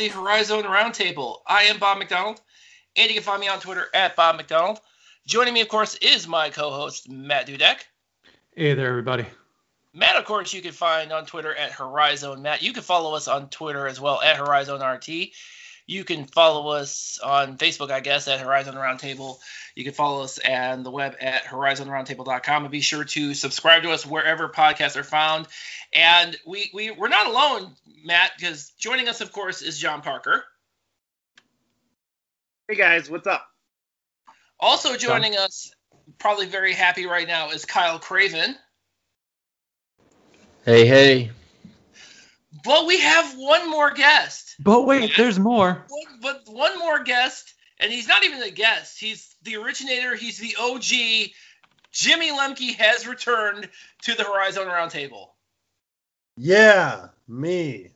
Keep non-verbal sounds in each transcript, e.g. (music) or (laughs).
another episode of the Horizon Roundtable. I am Bob McDonald, and you can find me on Twitter at Bob McDonald. Joining me, of course, is my co-host Matt Dudek. Hey there, everybody. Matt, of course, you can find on Twitter at Horizon Matt. You can follow us on Twitter as well at Horizon RT. You can follow us on Facebook, I guess, at Horizon Roundtable. You can follow us on the web at horizonroundtable.com and be sure to subscribe to us wherever podcasts are found. And we, we, we're not alone, Matt, because joining us, of course, is John Parker. Hey guys, what's up? Also joining John. us, probably very happy right now, is Kyle Craven. Hey, hey. But we have one more guest. But wait, there's more. But one more guest, and he's not even a guest. He's the originator. He's the OG. Jimmy Lemke has returned to the Horizon Roundtable. Yeah, me.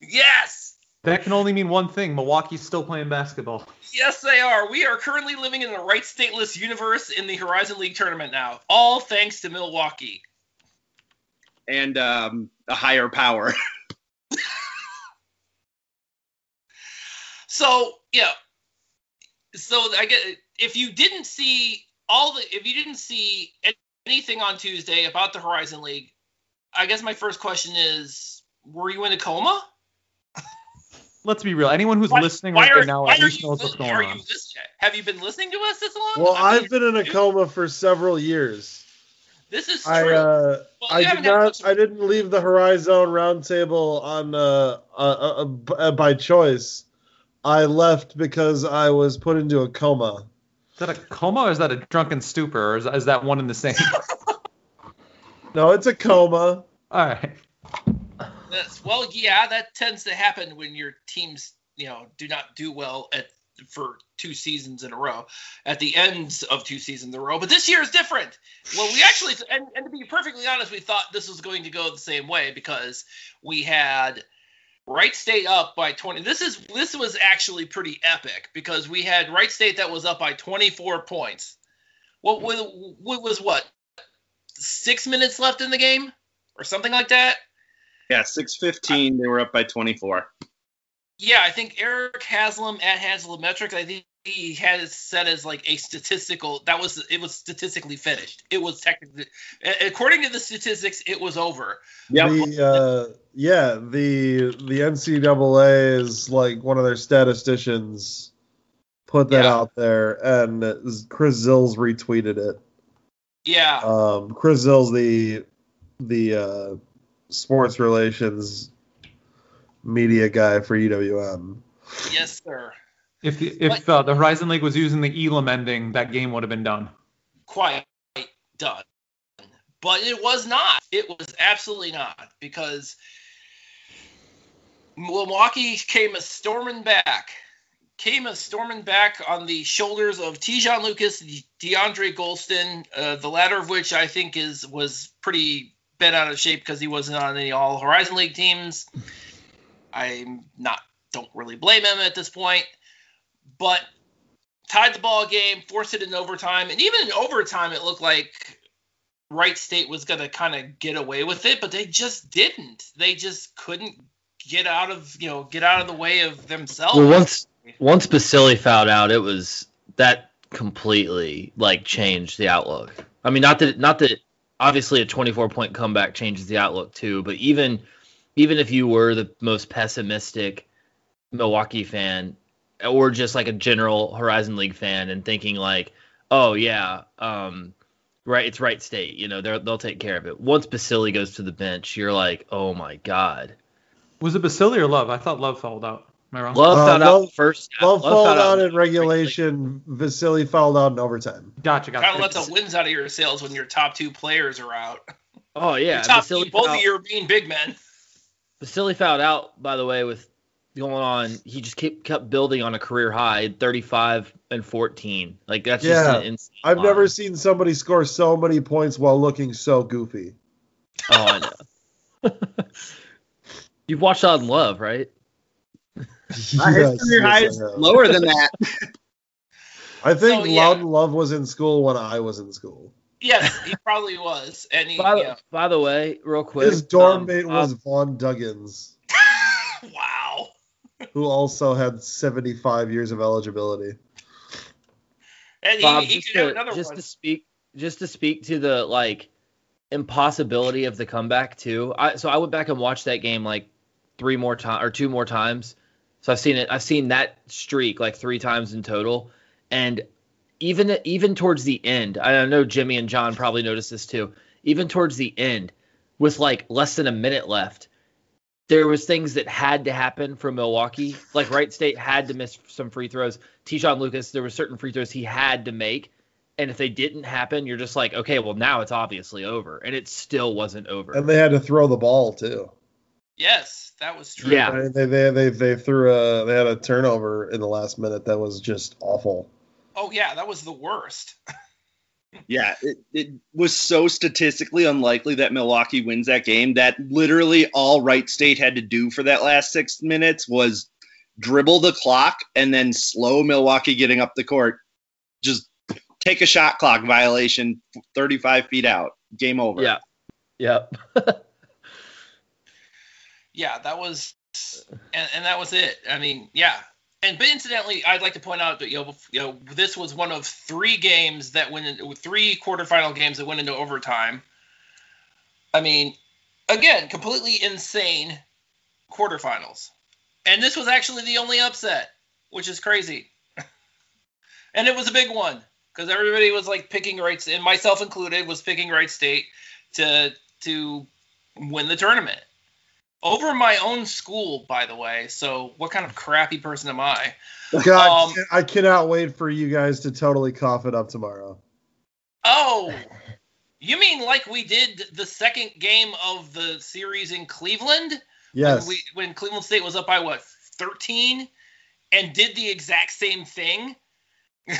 Yes. That can only mean one thing. Milwaukee's still playing basketball. Yes, they are. We are currently living in the right stateless universe in the Horizon League tournament now. All thanks to Milwaukee. And um, a higher power. (laughs) so, yeah. So I get if you didn't see all the if you didn't see anything on Tuesday about the Horizon League, I guess my first question is, were you in a coma? Let's be real. Anyone who's why, listening why right are, now at least knows what's going on. You have you been listening to us this long? Well, I have been in a coma for several years. This is true. I, uh, well, I did not. I didn't leave the Horizon Roundtable on uh, uh, uh, by choice. I left because I was put into a coma. Is that a coma or is that a drunken stupor or is, is that one and the same? (laughs) no, it's a coma. All right. Well, yeah, that tends to happen when your teams, you know, do not do well at for two seasons in a row, at the ends of two seasons in a row. But this year is different. Well, we actually, and, and to be perfectly honest, we thought this was going to go the same way because we had Wright State up by 20. This is this was actually pretty epic because we had Wright State that was up by 24 points. What, what, what was what? Six minutes left in the game, or something like that. Yeah, 6:15. They were up by 24. Yeah, I think Eric Haslam at Haslametrics. I think he had it set as like a statistical. That was it was statistically finished. It was technically, according to the statistics, it was over. Yeah. The, uh, yeah. The the NCAA is like one of their statisticians put that yeah. out there, and Chris Zills retweeted it. Yeah. Um, Chris Zills, the the uh, sports relations media guy for UWM. Yes, sir. If the, if uh, the Horizon League was using the Elam ending, that game would have been done. Quite done. But it was not. It was absolutely not because Milwaukee came a storming back. Came a storming back on the shoulders of Te'Jon Lucas, DeAndre Gholston, uh, the latter of which I think is was pretty bent out of shape because he wasn't on any All Horizon League teams. I'm not don't really blame him at this point, but tied the ball game, forced it in overtime, and even in overtime, it looked like Wright State was going to kind of get away with it, but they just didn't. They just couldn't get out of you know get out of the way of themselves. Well, once once Basili fouled out, it was that completely like changed the outlook. I mean, not that not that obviously a 24 point comeback changes the outlook too, but even even if you were the most pessimistic Milwaukee fan or just like a general Horizon League fan and thinking like, oh yeah, um, right, it's Wright State, you know, they'll take care of it. Once Basili goes to the bench, you're like, oh my god. Was it Basili or Love? I thought Love fouled out. Am I wrong? Love uh, fouled Love, out first. Love, Love fouled out, out in regulation. Vasily fouled out in overtime. Gotcha, gotcha. Kind of let the wins out of your sails when your top two players are out. Oh yeah, your top two, both of you are being big men. Vasily fouled out, by the way, with going on. He just kept kept building on a career high, 35 and 14. Like that's yeah, just I've line. never seen somebody score so many points while looking so goofy. Oh, I know. (laughs) You've watched Loudon Love, right? My (laughs) yes, career high is lower than that. (laughs) I think so, yeah. Loudon Love was in school when I was in school. Yes, he probably was. And he, by, yeah. by the way, real quick, his dorm um, mate was um, Vaughn Duggins. (laughs) wow. who also had 75 years of eligibility. And Bob, he, he just, could have to, another just one. to speak, just to speak to the like impossibility of the comeback too. I so I went back and watched that game like three more times or two more times. So I've seen it. I've seen that streak like three times in total, and even even towards the end, I know Jimmy and John probably noticed this too. Even towards the end, with like less than a minute left, there was things that had to happen for Milwaukee. Like Wright State had to miss some free throws. Te'Jon Lucas, there were certain free throws he had to make, and if they didn't happen, you're just like, okay, well now it's obviously over, and it still wasn't over. And they had to throw the ball too. Yes, that was true. Yeah. I they, they they they threw a they had a turnover in the last minute that was just awful. Oh yeah, that was the worst. (laughs) Yeah, it, it was so statistically unlikely that Milwaukee wins that game that literally all Wright State had to do for that last six minutes was dribble the clock and then slow Milwaukee getting up the court. Just take a shot clock violation 35 feet out. Game over. Yeah. Yep. (laughs) Yeah, that was, uh. and, and that was it. I mean, yeah. And but incidentally, I'd like to point out that you know, you know this was one of three games that went into three quarterfinal games that went into overtime. I mean, again, completely insane quarterfinals, and this was actually the only upset, which is crazy. (laughs) and it was a big one because everybody was like picking Wright, and myself included, was picking Wright State to to win the tournament over my own school, by the way. So what kind of crappy person am I? (laughs) God, Um, I cannot wait for you guys to totally cough it up tomorrow. Oh, you mean like we did the second game of the series in Cleveland? Yes. When, we, when Cleveland State was up by what 13, and did the exact same thing. (laughs)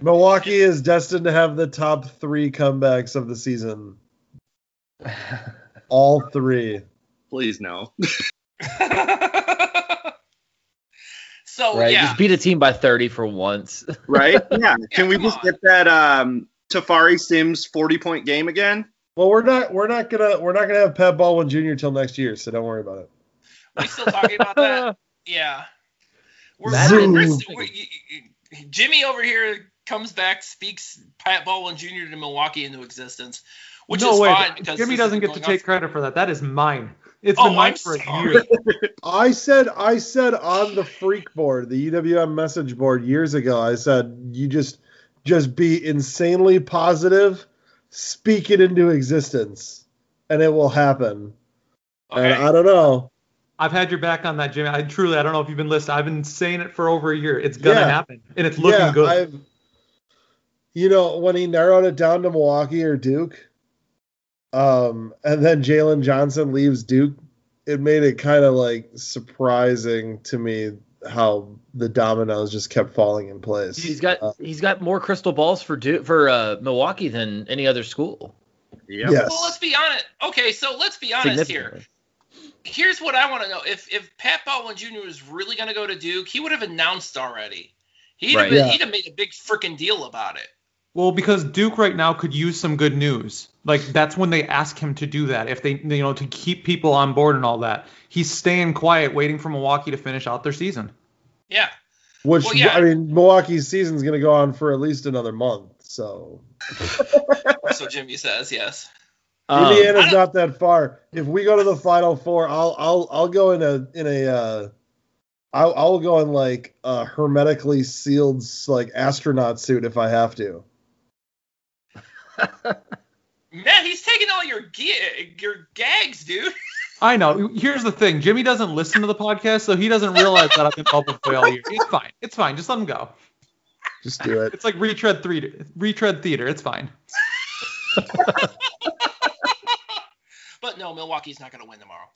Milwaukee is destined to have the top three comebacks of the season. (laughs) All three. Please no. (laughs) so right. yeah, Just beat a team by 30 for once. (laughs) Right? Yeah. Can we just on. get that um, Tafari Sims 40 point game again? Well, we're not we're not gonna we're not gonna have Pat Baldwin Jr. till next year, so don't worry about it. we still talking about that. (laughs) Yeah. We're, That we're- is we're- we- y- Jimmy over here comes back, speaks Pat Baldwin Jr. to Milwaukee into existence, which no is way. fine because Jimmy doesn't get to take credit for that. That is mine. It's Oh, been mine for a year. (laughs) I said I said on the freak board, the UWM message board years ago, I said you just just be insanely positive, speak it into existence, and it will happen. Okay. And I don't know. I've had your back on that, Jimmy. I truly, I don't know if you've been listening. I've been saying it for over a year. It's gonna Yeah. happen, and it's looking yeah, good. I've you know, when he narrowed it down to Milwaukee or Duke, um, and then Jalen Johnson leaves Duke, it made it kind of like surprising to me how the dominoes just kept falling in place. He's got Uh, he's got more crystal balls for Duke for uh, Milwaukee than any other school. Yep. Yes. Well, let's be honest. Okay, so let's be honest here. Here's what I want to know: if if Pat Baldwin Jr. was really going to go to Duke, he would have announced already. He'd Right. have been, Yeah. he'd have made a big freaking deal about it. Well, because Duke right now could use some good news. Like that's when they ask him to do that. If they, you know, to keep people on board and all that. He's staying quiet, waiting for Milwaukee to finish out their season. Yeah. Which Well, yeah. I mean, Milwaukee's season's going to go on for at least another month. So (laughs) So Jimmy says yes. Um, Indiana's I don't- not that far. If we go to the Final Four, I'll I'll I'll go in a in a uh, I'll I'll go in like a hermetically sealed like astronaut suit if I have to. (laughs) Man, he's taking all your ga- your gags, dude. (laughs) I know. Here's the thing: Jimmy doesn't listen to the podcast, so he doesn't realize that I've been bubble boy all year. It's fine. It's fine. Just let him go. Just do it. It's like retread theater. Retread theater. It's fine. (laughs) But no, Milwaukee's not going to win tomorrow.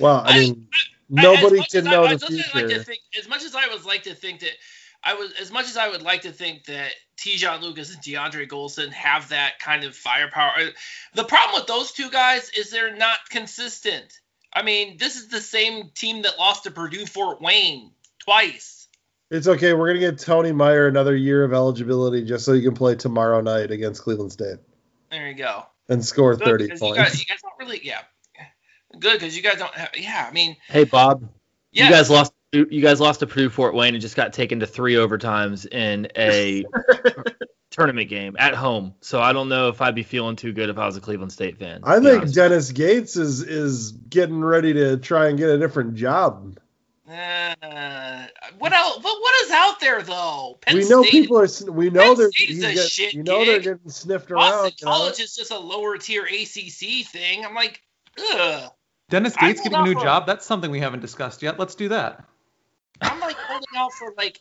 Well, I I- mean, I- nobody as much can as I- know the much as I'd like future. think, as much as I would like to think that I was, as much as I would like to think that Te'Jon Lucas and DeAndre Gholston have that kind of firepower. uh, The problem with those two guys is they're not consistent. I mean, this is the same team that lost to Purdue Fort Wayne twice. It's okay. We're gonna get Tony Meyer another year of eligibility just so you can play tomorrow night against Cleveland State There you go. and score Good, thirty because you points. guys, you guys don't really, yeah. Good because you guys don't have, yeah. I mean, Hey Bob, Yes. You guys lost. You guys lost to Purdue Fort Wayne and just got taken to three overtimes in a (laughs) tournament game at home. So I don't know if I'd be feeling too good if I was a Cleveland State fan. I think honest. Dennis Gates is is getting ready to try and get a different job. Uh, what else? What, what is out there though? Penn we know State, people are. We know Penn they're. State's he's a get- shit you know they're getting sniffed Boston around. you know? College is just a lower tier ACC thing. I'm like, ugh. Dennis Gates getting a new not- job. That's something we haven't discussed yet. Let's do that. I'm like holding out for like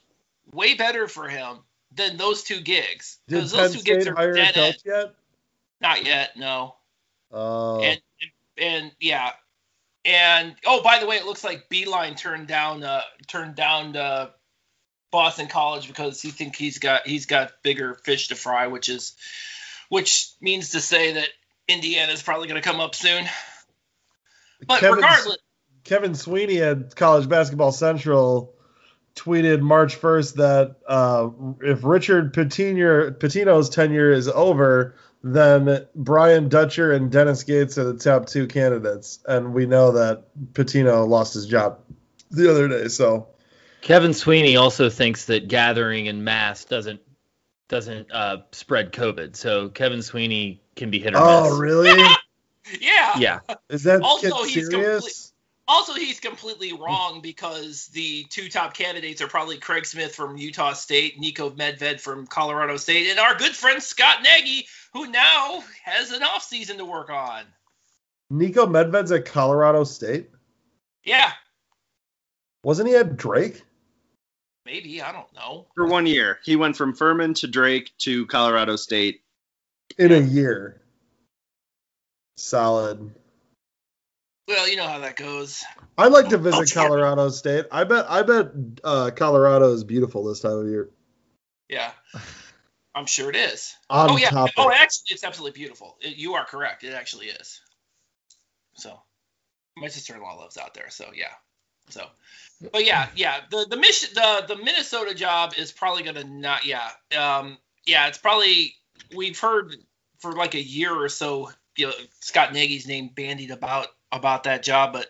way better for him than those two gigs Did because Penn those two gigs State are hire dead yet? Not yet, no. Oh, and and yeah, and oh, by the way, it looks like Beeline turned down uh turned down uh, Boston College because he think he's got he's got bigger fish to fry, which is which means to say that Indiana is probably going to come up soon. But Kevin, regardless, Kevin Sweeney at College Basketball Central tweeted March 1st that uh, if Richard Pitino, Pitino's tenure is over, then Brian Dutcher and Dennis Gates are the top two candidates, and we know that Pitino lost his job the other day. So Kevin Sweeney also thinks that gathering in mass doesn't doesn't uh, spread COVID. So Kevin Sweeney can be hit or oh miss. Oh, really? (laughs) yeah. Yeah. Is that Also, he's serious? Also, he's completely wrong because the two top candidates are probably Craig Smith from Utah State, Niko Medved from Colorado State, and our good friend Scott Nagy, who now has an offseason to work on. Niko Medved's at Colorado State. Yeah, Wasn't he at Drake? maybe. I don't know. For one year, he went from Furman to Drake to Colorado State. In a year. Solid. Well, you know how that goes. I'd like to visit Colorado State. I bet I bet uh, Colorado is beautiful this time of year. Yeah. I'm sure it is. On oh, yeah. topic. Oh, actually, it's absolutely beautiful. It- you are correct. It actually is. So, my sister-in-law lives out there, so yeah. So, but yeah, yeah. The the mission the the Minnesota job is probably gonna not. Yeah. Um. Yeah. It's probably we've heard for like a year or so. You know, Scott Nagy's name bandied about about that job, but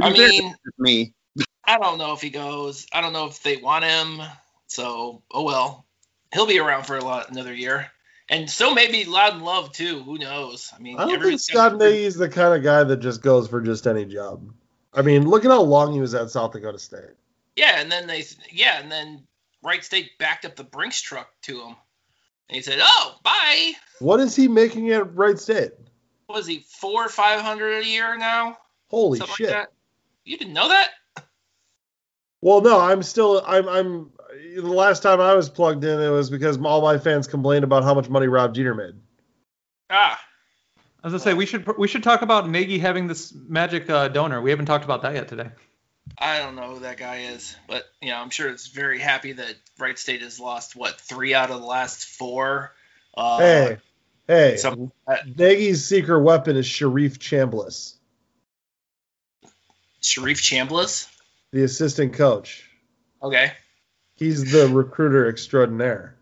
I To be fair, mean, me. (laughs) I don't know if he goes. I don't know if they want him. So, oh well. He'll be around for a lot another year. And so maybe Loudon Love too. Who knows? I mean, I don't think Scott got- Nagy's the kind of guy that just goes for just any job. I mean, look at how long he was at South Dakota State. Yeah, and then they yeah, and then Wright State backed up the Brinks truck to him. And he said, "Oh, bye." What is he making at Wright State? What was he four or five hundred a year now? Holy Something shit! like that. You didn't know that? Well, no, I'm still I'm I'm the last time I was plugged in it was because all my fans complained about how much money Rob Jeter made. Ah, As I say, we should we should talk about Nagy having this magic uh, donor. We haven't talked about that yet today. I don't know who that guy is, but you know, I'm sure it's very happy that Wright State has lost what three out of the last four. Uh, hey, hey, some- Nagy's secret weapon is Sharif Chambliss, Sharif Chambliss. the assistant coach. Okay. He's the recruiter extraordinaire.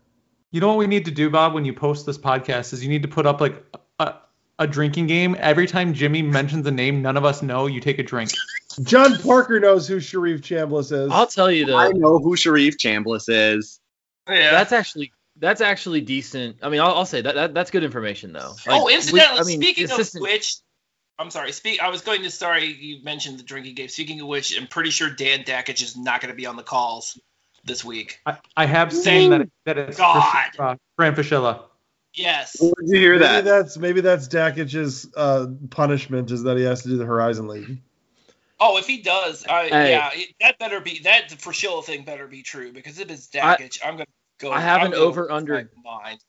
You know what we need to do, Bob, when you post this podcast is you need to put up like a, a drinking game. Every time Jimmy mentions a name none of us know, you take a drink. John Parker knows who Sharif Chambliss is. I'll tell you I know who Sharif Chambliss is. Yeah. That's actually that's actually decent. I mean, I'll, I'll say that, that that's good information though. oh, Like, we- incidentally, I mean, speaking of which, I'm sorry. Speak. I was going to. Sorry, you mentioned the drinking game. Speaking of which, I'm pretty sure Dan Dakich is not going to be on the calls this week. I, I have seen that, that it's God. uh, Fran Fraschilla. Yes. Where did you hear maybe that? that's maybe that's Dakich's uh, punishment is that he has to do the Horizon League. Oh, if he does, I, Hey. yeah, that better be that Fraschilla thing better be true because if it's I- Dakich, I'm gonna go. I have I'm an over-under. Mind.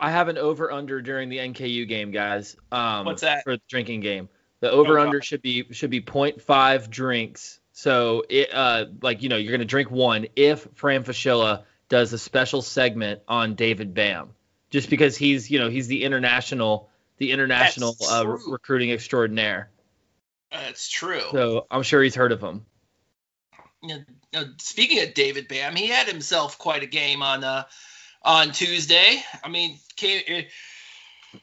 I have an over under during the NKU game, guys. Um, What's that? for the drinking game? The over under God. should be should be 0.5 drinks. So it uh like you know you're gonna drink one if Fran Fraschilla does a special segment on David Bam, just because he's you know he's the international the international uh, recruiting extraordinaire. That's true. So I'm sure he's heard of him. You know, speaking of David Bam, he had himself quite a game on uh on Tuesday. I mean, came, uh,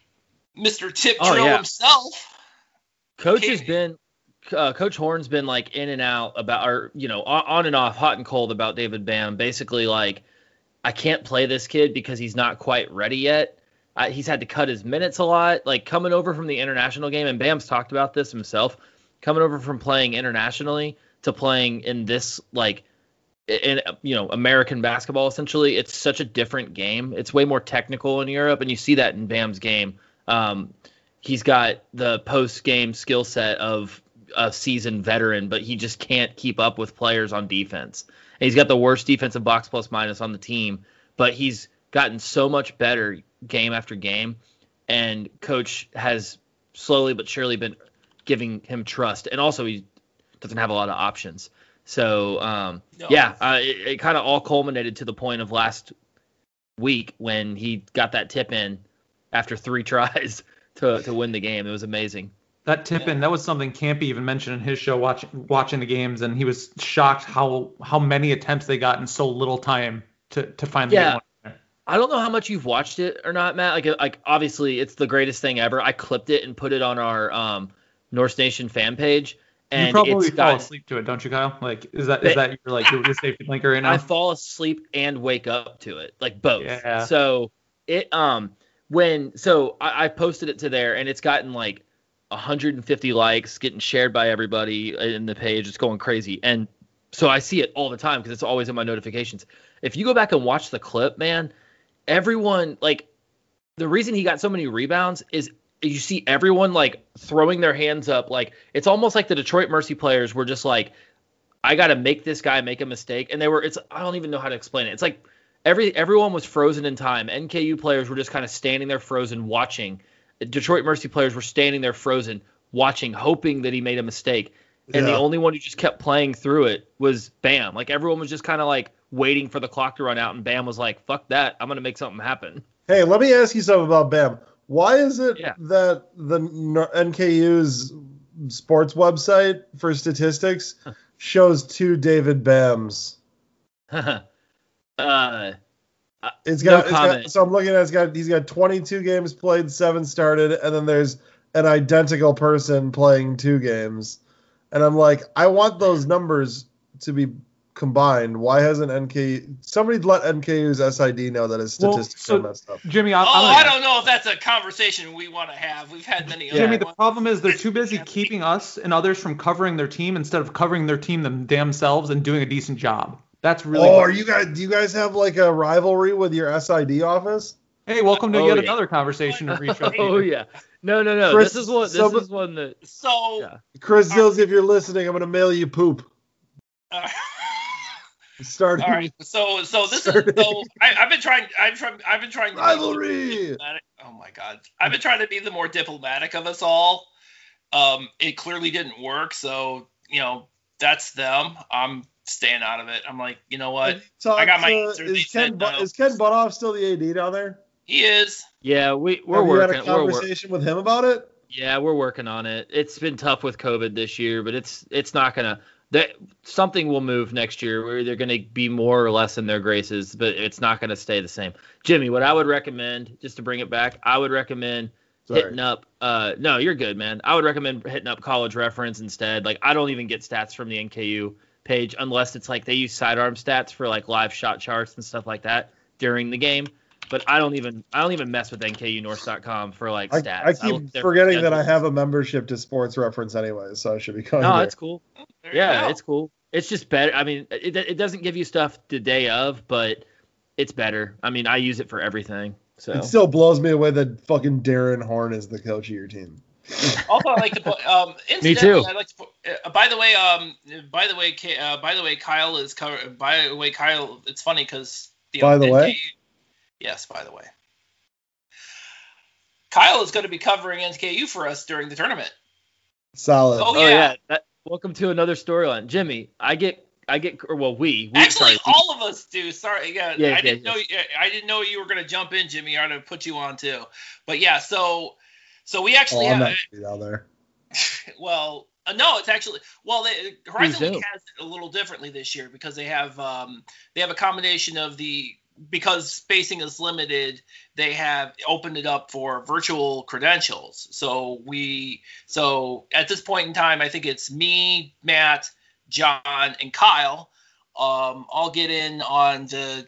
Mr. Tip Oh, yeah. himself. Coach Okay. has been uh, Coach Horn's been like in and out about, or you know, on, on and off, hot and cold about David Bam. Basically, like I can't play this kid because he's not quite ready yet. Uh, he's had to cut his minutes a lot. Like coming over from the international game, and Bam's talked about this himself. Coming over from playing internationally to playing in this like in you know American basketball essentially, it's such a different game. It's way more technical in Europe, and you see that in Bam's game. Um, he's got the post game skill set of a seasoned veteran, but he just can't keep up with players on defense. And he's got the worst defensive box plus minus on the team, but he's gotten so much better game after game. And coach has slowly but surely been giving him trust. And also, he doesn't have a lot of options. So, um, No. yeah, uh, it, it kind of all culminated to the point of last week when he got that tip in after three (laughs) tries to, to win the game. It was amazing. That tip in, that was something Kampe even mentioned in his show watching watching the games, and he was shocked how how many attempts they got in so little time to to finally Yeah. get one. I don't know how much you've watched it or not, Matt. Like, like obviously, it's the greatest thing ever. I clipped it and put it on our um, Norse Nation fan page, and you probably fall got. asleep to it, don't you, Kyle? Like, is that is that your like your safety blanket right now? I fall asleep and wake up to it, like both. Yeah. So it um when so I, I posted it to there, and it's gotten like 150 likes, getting shared by everybody in the page. It's going crazy, and so I see it all the time because it's always in my notifications. If you go back and watch the clip, man, everyone like the reason he got so many rebounds is you see everyone like throwing their hands up like it's almost like the Detroit Mercy players were just like I got to make this guy make a mistake and they were it's I don't even know how to explain it. It's like every everyone was frozen in time. NKU players were just kind of standing there frozen watching. Detroit Mercy players were standing there frozen watching hoping that he made a mistake. And the only one who just kept playing through it was Bam. Like everyone was just kind of like waiting for the clock to run out and Bam was like, "Fuck that. I'm going to make something happen." Hey, let me ask you something about Bam. Why is it Yeah. that the NKU's sports website for statistics (laughs) shows two David Bams? (laughs) uh It's No got, it's got so I'm looking at it's got he's got 22 games played, seven started, and then there's an identical person playing two games, and I'm like, I want those numbers to be combined. Why hasn't NK somebody let NKU's SID know that his Well, statistics so- are messed up? Jimmy, I, Oh, I'm I don't know if that's a conversation we want to have. We've had many. Jimmy, other the ones. problem is they're too busy keeping us and others from covering their team instead of covering their team them themselves and doing a decent job. That's really. oh, what- are you guys? Do you guys have like a rivalry with your SID office? Hey, welcome to Oh, yet yeah. another conversation of Reach (laughs) oh yeah. No, no, no. Chris, this is one this some- is one that So, Yeah. Chris Zills, if you're listening, I'm gonna mail you poop. (laughs) uh, Starting all right. So, so this is so I, I've been trying. I've tried. I've been trying to rivalry. Oh my god. I've been trying to be the more diplomatic of us all. Um, it clearly didn't work. So you know that's them. I'm staying out of it. I'm like, you know what? Talk I got my to- answer. Is Ken, said no. is Ken Bothof still the AD down there? He is. Yeah, we we're Have you had a we're wor- conversation with him about it? Yeah, we're working on it. It's been tough with COVID this year, but it's it's not gonna that something will move next year where they're gonna be more or less in their graces, but it's not gonna stay the same. Jimmy, what I would recommend, just to bring it back, I would recommend Sorry. hitting up uh no, you're good, man. I would recommend hitting up college reference instead. Like I don't even get stats from the NKU page unless it's like they use sidearm stats for like live shot charts and stuff like that during the game. But I don't even I don't even mess with NKUNorse.com for like stats. I look keep there- forgetting that I have a membership to Sports Reference anyway, so I should be going No, there. it's cool. Yeah, go. it's cool. It's just better. I mean, it, it doesn't give you stuff the day of, but it's better. I mean, I use it for everything. So It still blows me away that fucking Darrin Horn is the coach of your team. (laughs) Also, I like to put. Um, (laughs) Me too. I like to put. Uh, by the way, um, by the way, uh, by the way, Kyle is cover. By the way, Kyle, it's funny because. By the way? Yes, by the way. Kyle is going to be covering NKU for us during the tournament. Solid. Oh, oh yeah. yeah. That, welcome to another storyline, Jimmy. I get, I get, or, well, we, we Actually, sorry, we- all of us do. Sorry, yeah, Yeah, I yeah, didn't yeah. know. I didn't know you were going to jump in, Jimmy. I'm going to put you on too. But yeah, so so we actually oh, I'm have. not gonna be down there. (laughs) Well, uh, no, it's actually well. They, Horizon League has it a little differently this year because they have um, they have a combination of the because spacing is limited, they have opened it up for virtual credentials. So we so at this point in time, I think it's me, Matt, John, and Kyle. Um, I'll get in on the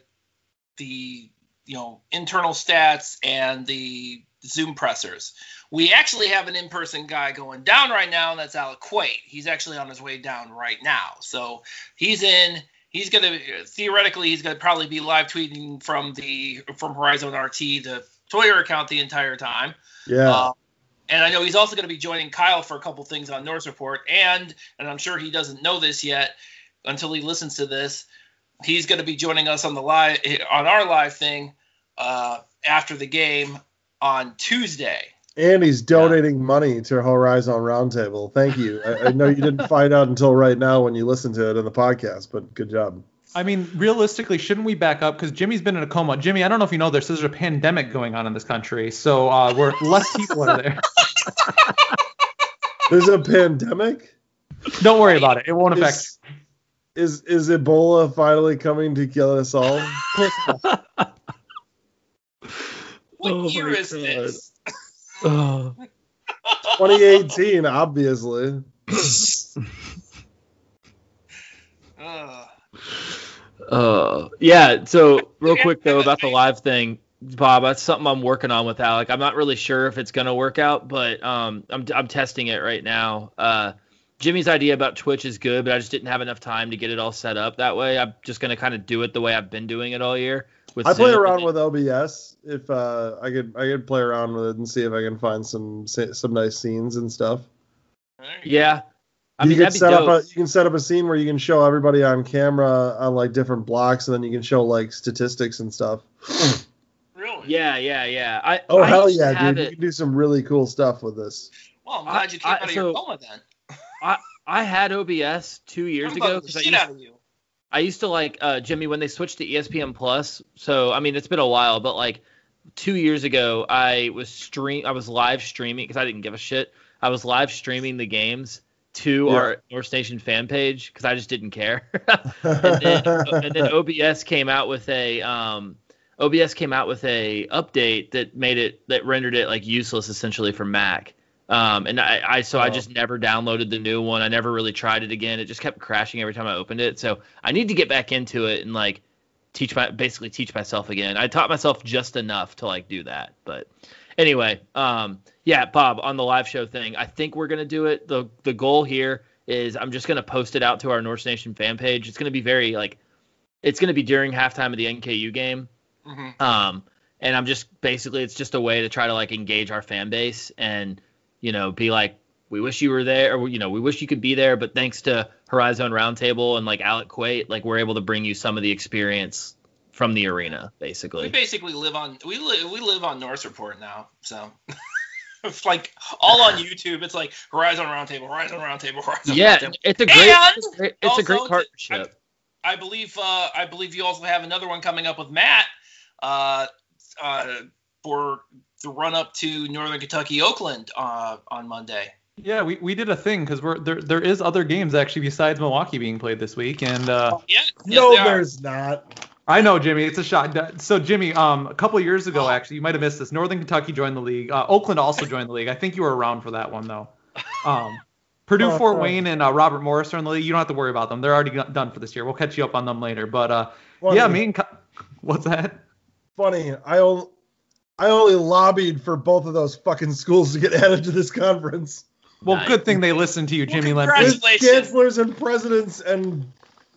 the you know internal stats and the Zoom pressers. We actually have an in-person guy going down right now, and that's Alec Quate. He's actually on his way down right now. So he's in. He's gonna theoretically he's gonna probably be live tweeting from the from Horizon RT the Twitter account the entire time. Yeah. Uh, and I know he's also going to be joining Kyle for a couple things on Norse Report, and and I'm sure he doesn't know this yet until he listens to this. He's going to be joining us on the live on our live thing uh, after the game on Tuesday. And he's donating money to Horizon Roundtable. Thank you. I, I know you didn't (laughs) find out until right now when you listened to it in the podcast, but good job. I mean, realistically, shouldn't we back up? Because Jimmy's been in a coma. Jimmy, I don't know if you know this. There's a pandemic going on in this country, so uh, we're less people are there. (laughs) There's a pandemic. Don't worry about it. It won't affect. Is, is is Ebola finally coming to kill us all? (laughs) What Oh year is God. this? Oh. 2018, obviously. Uh, yeah. So real quick though about the live thing, Bob, that's something I'm working on with Alec. I'm not really sure if it's gonna work out, but um, I'm I'm testing it right now. Uh, Jimmy's idea about Twitch is good, but I just didn't have enough time to get it all set up that way. I'm just gonna kind of do it the way I've been doing it all year. With I play Zoom. around with OBS if uh, I could I could play around with it and see if I can find some some nice scenes and stuff. Yeah. I you mean can that'd be set dope. up a you can set up a scene where you can show everybody on camera on like different blocks, and then you can show like statistics and stuff. (clears throat) Really? yeah, yeah, yeah. I Oh I hell yeah, dude! it- You can do some really cool stuff with this. Well, I'm I- glad you came I- out of so- your coma then. I I had OBS two years I'm ago because I used out of you. I used to like uh, Jimmy when they switched to ESPN Plus. So I mean, it's been a while, but like two years ago, I was stream, I was live streaming because I didn't give a shit. I was live streaming the games to Yeah. our North Station fan page because I just didn't care. (laughs) and, then, (laughs) and then OBS came out with a um, OBS came out with a update that made it that rendered it like useless essentially for Mac. Um, and I, I so I Oh. just never downloaded the new one. I never really tried it again. It just kept crashing every time I opened it. So I need to get back into it and like teach my basically teach myself again. I taught myself just enough to like do that. But anyway, um, yeah, Bob, on the live show thing, I think we're gonna do it. the The goal here is I'm just gonna post it out to our Norse Nation fan page. It's gonna be very like it's gonna be during halftime of the NKU game. hmm Um, and I'm just basically it's just a way to try to like engage our fan base and you know be like we wish you were there or you know we wish you could be there but thanks to Horizon Roundtable and like Alec Quate like we're able to bring you some of the experience from the arena basically. We basically. live on we live we live on Norse Report now, so (laughs) it's like all on (laughs) YouTube. It's like Horizon Roundtable, Horizon Roundtable, Horizon Yeah, Roundtable. it's a great And it's a great, it's a great partnership. I believe uh, I believe you also have another one coming up with Matt uh, uh, for the run up to Northern Kentucky Oakland uh, on Monday. Yeah, we, we did a thing because we're there. There is other games actually besides Milwaukee being played this week, and uh, Yeah, yes, no, there's not. I know Jimmy. It's a shot. So Jimmy, um, a couple of years ago, Oh. actually, you might have missed this. Northern Kentucky joined the league. Uh, Oakland also joined the league. I think you were around for that one though. Um, Purdue, Oh, Fort oh. Wayne, and uh, Robert Morris are in the league. You don't have to worry about them. They're already done for this year. We'll catch you up on them later. But uh, yeah, me and Ky- (laughs) what's that? funny. I only I only lobbied for both of those fucking schools to get (laughs) added to this conference. Well, Nice. good thing they listened to you, Well, Jimmy Lemke. congrats. With Congratulations. chancellors and presidents and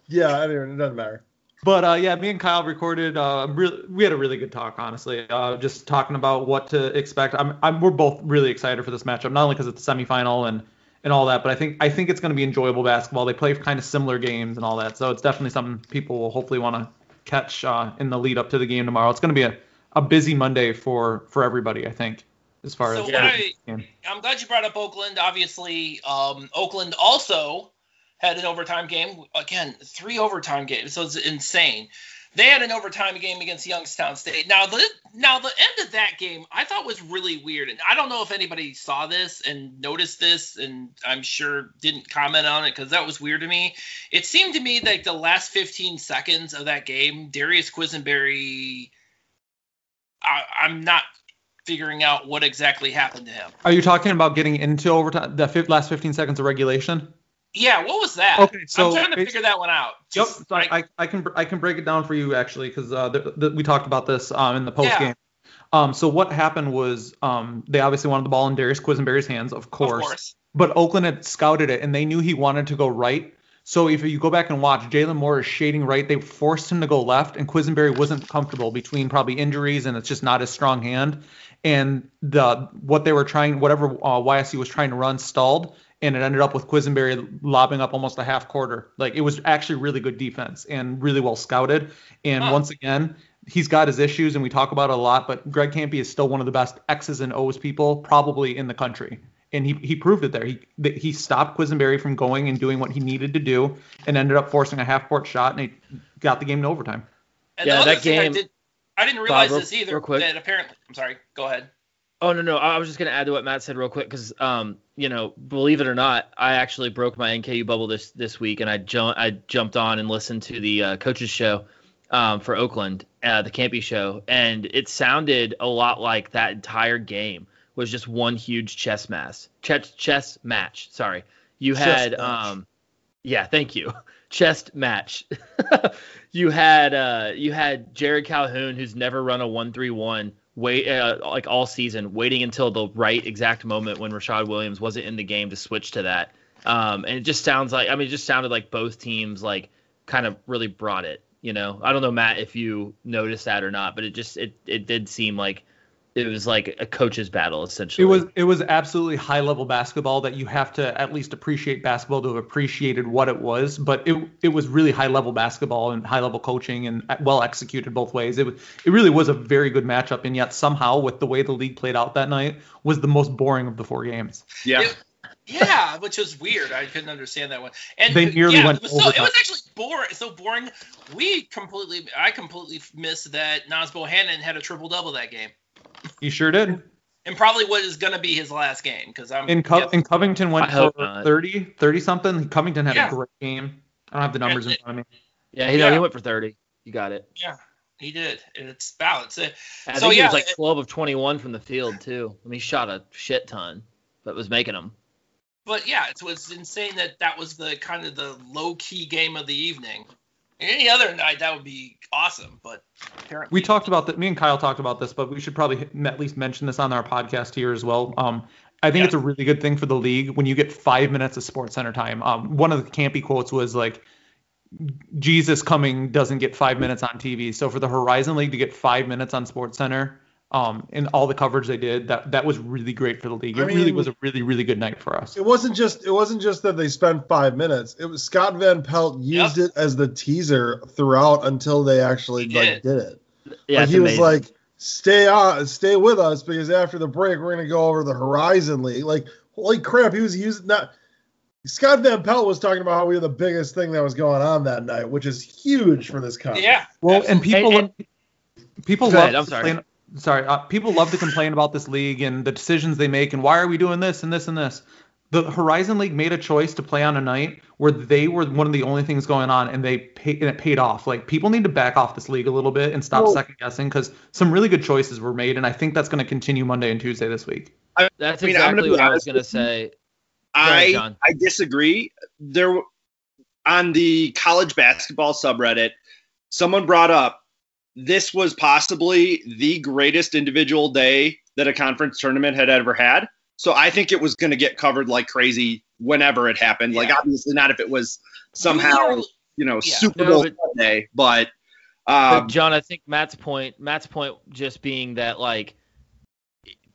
yeah, anyway, it doesn't matter. But uh, yeah, me and Kyle recorded. Uh, really, we had a really good talk, honestly. Uh, just talking about what to expect. I'm, I'm, we're both really excited for this matchup, not only because it's a semifinal and and all that, but I think I think it's going to be enjoyable basketball. They play kind of similar games and all that, so it's definitely something people will hopefully want to catch uh, in the lead up to the game tomorrow. It's going to be a, a busy Monday for for everybody, I think, as far So as Yeah. I, I'm glad you brought up Oakland. Obviously, um, Oakland also had an overtime game. Again, three overtime games, so it's insane. they had an overtime game against Youngstown State. Now the now the end of that game I thought was really weird, and I don't know if anybody saw this and noticed this, and I'm sure didn't comment on it because that was weird to me. It seemed to me like the last 15 seconds of that game, Darius Quisenberry, I, I'm not figuring out what exactly happened to him. Are you talking about getting into overtime? The last 15 seconds of regulation? Yeah, what was that? Okay, so I'm trying to figure that one out. Yep. Just, So I, I, I can I can break it down for you actually because uh, the, the, we talked about this um, in the post Yeah. game. Um, so what happened was um, they obviously wanted the ball in Darius Quisenberry's hands, of course, of course. but Oakland had scouted it and they knew he wanted to go right. So if you go back and watch, Jalen Moore is shading right. They forced him to go left, and Quisenberry wasn't comfortable between probably injuries and it's just not his strong hand. And the what they were trying, whatever uh, YSC was trying to run, stalled, and it ended up with Quisenberry lobbing up almost a half quarter. Like it was actually really good defense and really well scouted. And Huh. once again, he's got his issues, and we talk about it a lot. But Greg Kampe is still one of the best X's and O's people probably in the country and he, he proved it there. He that he stopped Quisenberry from going and doing what he needed to do, and ended up forcing a half court shot, and he got the game to overtime. And Yeah, the other that thing I game- did, I didn't realize real- this either. real quick. That apparently, I'm sorry. Go ahead. Oh no no, I was just gonna add to what Matt said real quick because um you know believe it or not, I actually broke my NKU bubble this this week and I jumped I jumped on and listened to the uh, coaches show um for Oakland, uh, the Kampe show, and it sounded a lot like that entire game was just one huge chess match. Chess chess match. Sorry, you Chess had match. um yeah thank you (laughs) chest match. (laughs) you had uh you had Jerrod Calhoun who's never run a one three one wait uh, like all season, waiting until the right exact moment when Rashad Williams wasn't in the game to switch to that. Um, and it just sounds like I mean, it just sounded like both teams like kind of really brought it. You know, I don't know Matt if you noticed that or not, but it just it it did seem like it was like a coach's battle essentially. It was it was absolutely high level basketball that you have to at least appreciate basketball to have appreciated what it was. But it it was really high level basketball and high level coaching and well executed both ways. It was it really was a very good matchup, and yet somehow with the way the league played out that night was the most boring of the four games. Yeah. It- yeah, which was weird. I couldn't understand that one. And They nearly yeah, went it was, so, it was actually boring. So boring. We completely, I completely missed that Naz Bohannon had a triple double that game, He sure did. and probably what is going to be his last game because I'm in, Co- yeah, and Covington went I for 30, 30 something. Covington had Yeah. a great game. I don't have the numbers in front of me. yeah, he, yeah. he went for 30. You got it. yeah, he did. And it's balanced. Uh, I So, think he was like it- 12 of 21 from the field too. I mean, he shot a shit ton, but was making them. But yeah, it was insane that that was the kind of the low key game of the evening. Any other night that would be awesome, but apparently We talked about that. Me and Kyle talked about this, but we should probably at least mention this on our podcast here as well. Um, I think Yeah. it's a really good thing for the league when you get five minutes of Sports Center time. Um, one of the Kampe quotes was like, "Jesus coming doesn't get five minutes on TV." So for the Horizon League to get five minutes on Sports Center, um, and all the coverage they did, that that was really great for the league. It I really was a really really good night for us. It wasn't just it wasn't just that they spent five minutes. It was Scott Van Pelt used it as the teaser throughout until they actually He like did. did it. Yeah, like it's he was like, "Stay on, stay with us because after the break we're gonna go over the Horizon League." Like, holy crap, he was using that. Scott Van Pelt was talking about how we were the biggest thing that was going on that night, which is huge for this conference. yeah. Well, and people And- people Go love I'm to sorry. Complain- sorry, uh, people love to complain about this league and the decisions they make and why are we doing this and this and this. The Horizon League made a choice to play on a night where they were one of the only things going on, and they pay, and it paid off. Like people need to back off this league a little bit and stop Well- second guessing because some really good choices were made, and I think that's going to continue Monday and Tuesday this week. That's I mean, I'm gonna exactly what I was gonna say. I John. I disagree. There on the college basketball subreddit, someone brought up this was possibly the greatest individual day that a conference tournament had ever had. So I think it was going to get covered like crazy whenever it happened. Like obviously not if it was somehow you know Yeah. Super No, Bowl but- Sunday, but But um, John, I think Matt's point, Matt's point, just being that like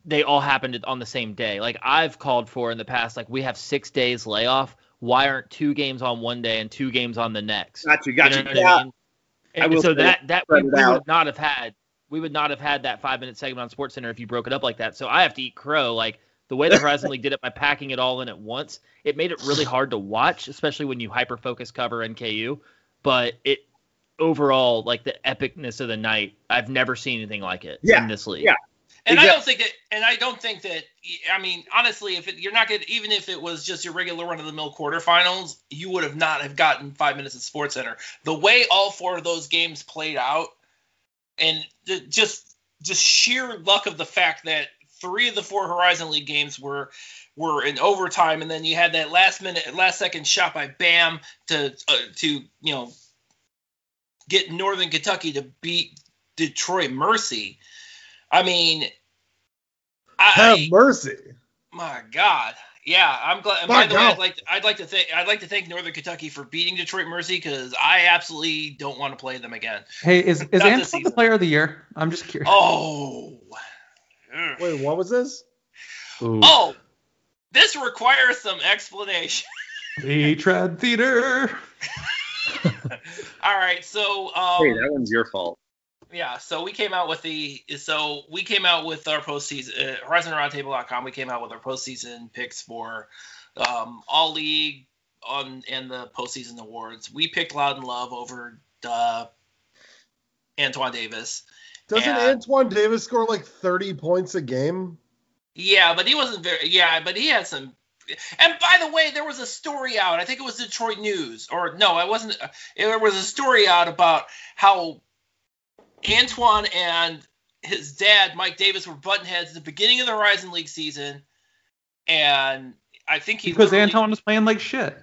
they all happened on the same day. Like I've called for in the past, like we have six days layoff. Why aren't two games on one day and two games on the next? got you, You got know you. what Yeah, I mean? And so that that we, we would not have had we would not have had that five minute segment on Sports Center if you broke it up like that. So I have to eat crow. Like the way the (laughs) Horizon League did it by packing it all in at once, it made it really hard to watch, especially when you hyper focus cover NKU. But it overall like the epicness of the night. I've never seen anything like it Yeah, in this league. yeah. And I don't think that, and I don't think that. I mean, honestly, if it, you're not going, even if it was just your regular run of the mill quarterfinals, you would have not have gotten five minutes at Sports Center. The way all four of those games played out, and the, just just sheer luck of the fact that three of the four Horizon League games were were in overtime, and then you had that last minute, last second shot by Bam to uh, to you know get Northern Kentucky to beat Detroit Mercy. I mean, Have I, mercy. my God, yeah, I'm glad. and My By the way, I'd like I'd like to thank I'd like to thank Northern Kentucky for beating Detroit Mercy because I absolutely don't want to play them again. Hey, is is Not the player of the year? I'm just curious. Oh, Ugh. Wait, what was this? Ooh. oh, this requires some explanation. (laughs) The Tread Theater. (laughs) All right, so um, Hey, that one's your fault. Yeah, so we came out with the so we came out with our postseason uh, HorizonRoundtable.com. We came out with our postseason picks for um, all league on and the postseason awards. We picked Loudon Love over uh, Antoine Davis. Doesn't Yeah. Antoine Davis score like 30 points a game? Yeah, but he wasn't very. Yeah, but he had some. And by the way, there was a story out. I think it was Detroit News, or no, it wasn't. uh, There was a story out about how Antoine and his dad, Mike Davis, were buttonheads at the beginning of the Horizon League season, and I think he Because literally- Antoine was playing like shit.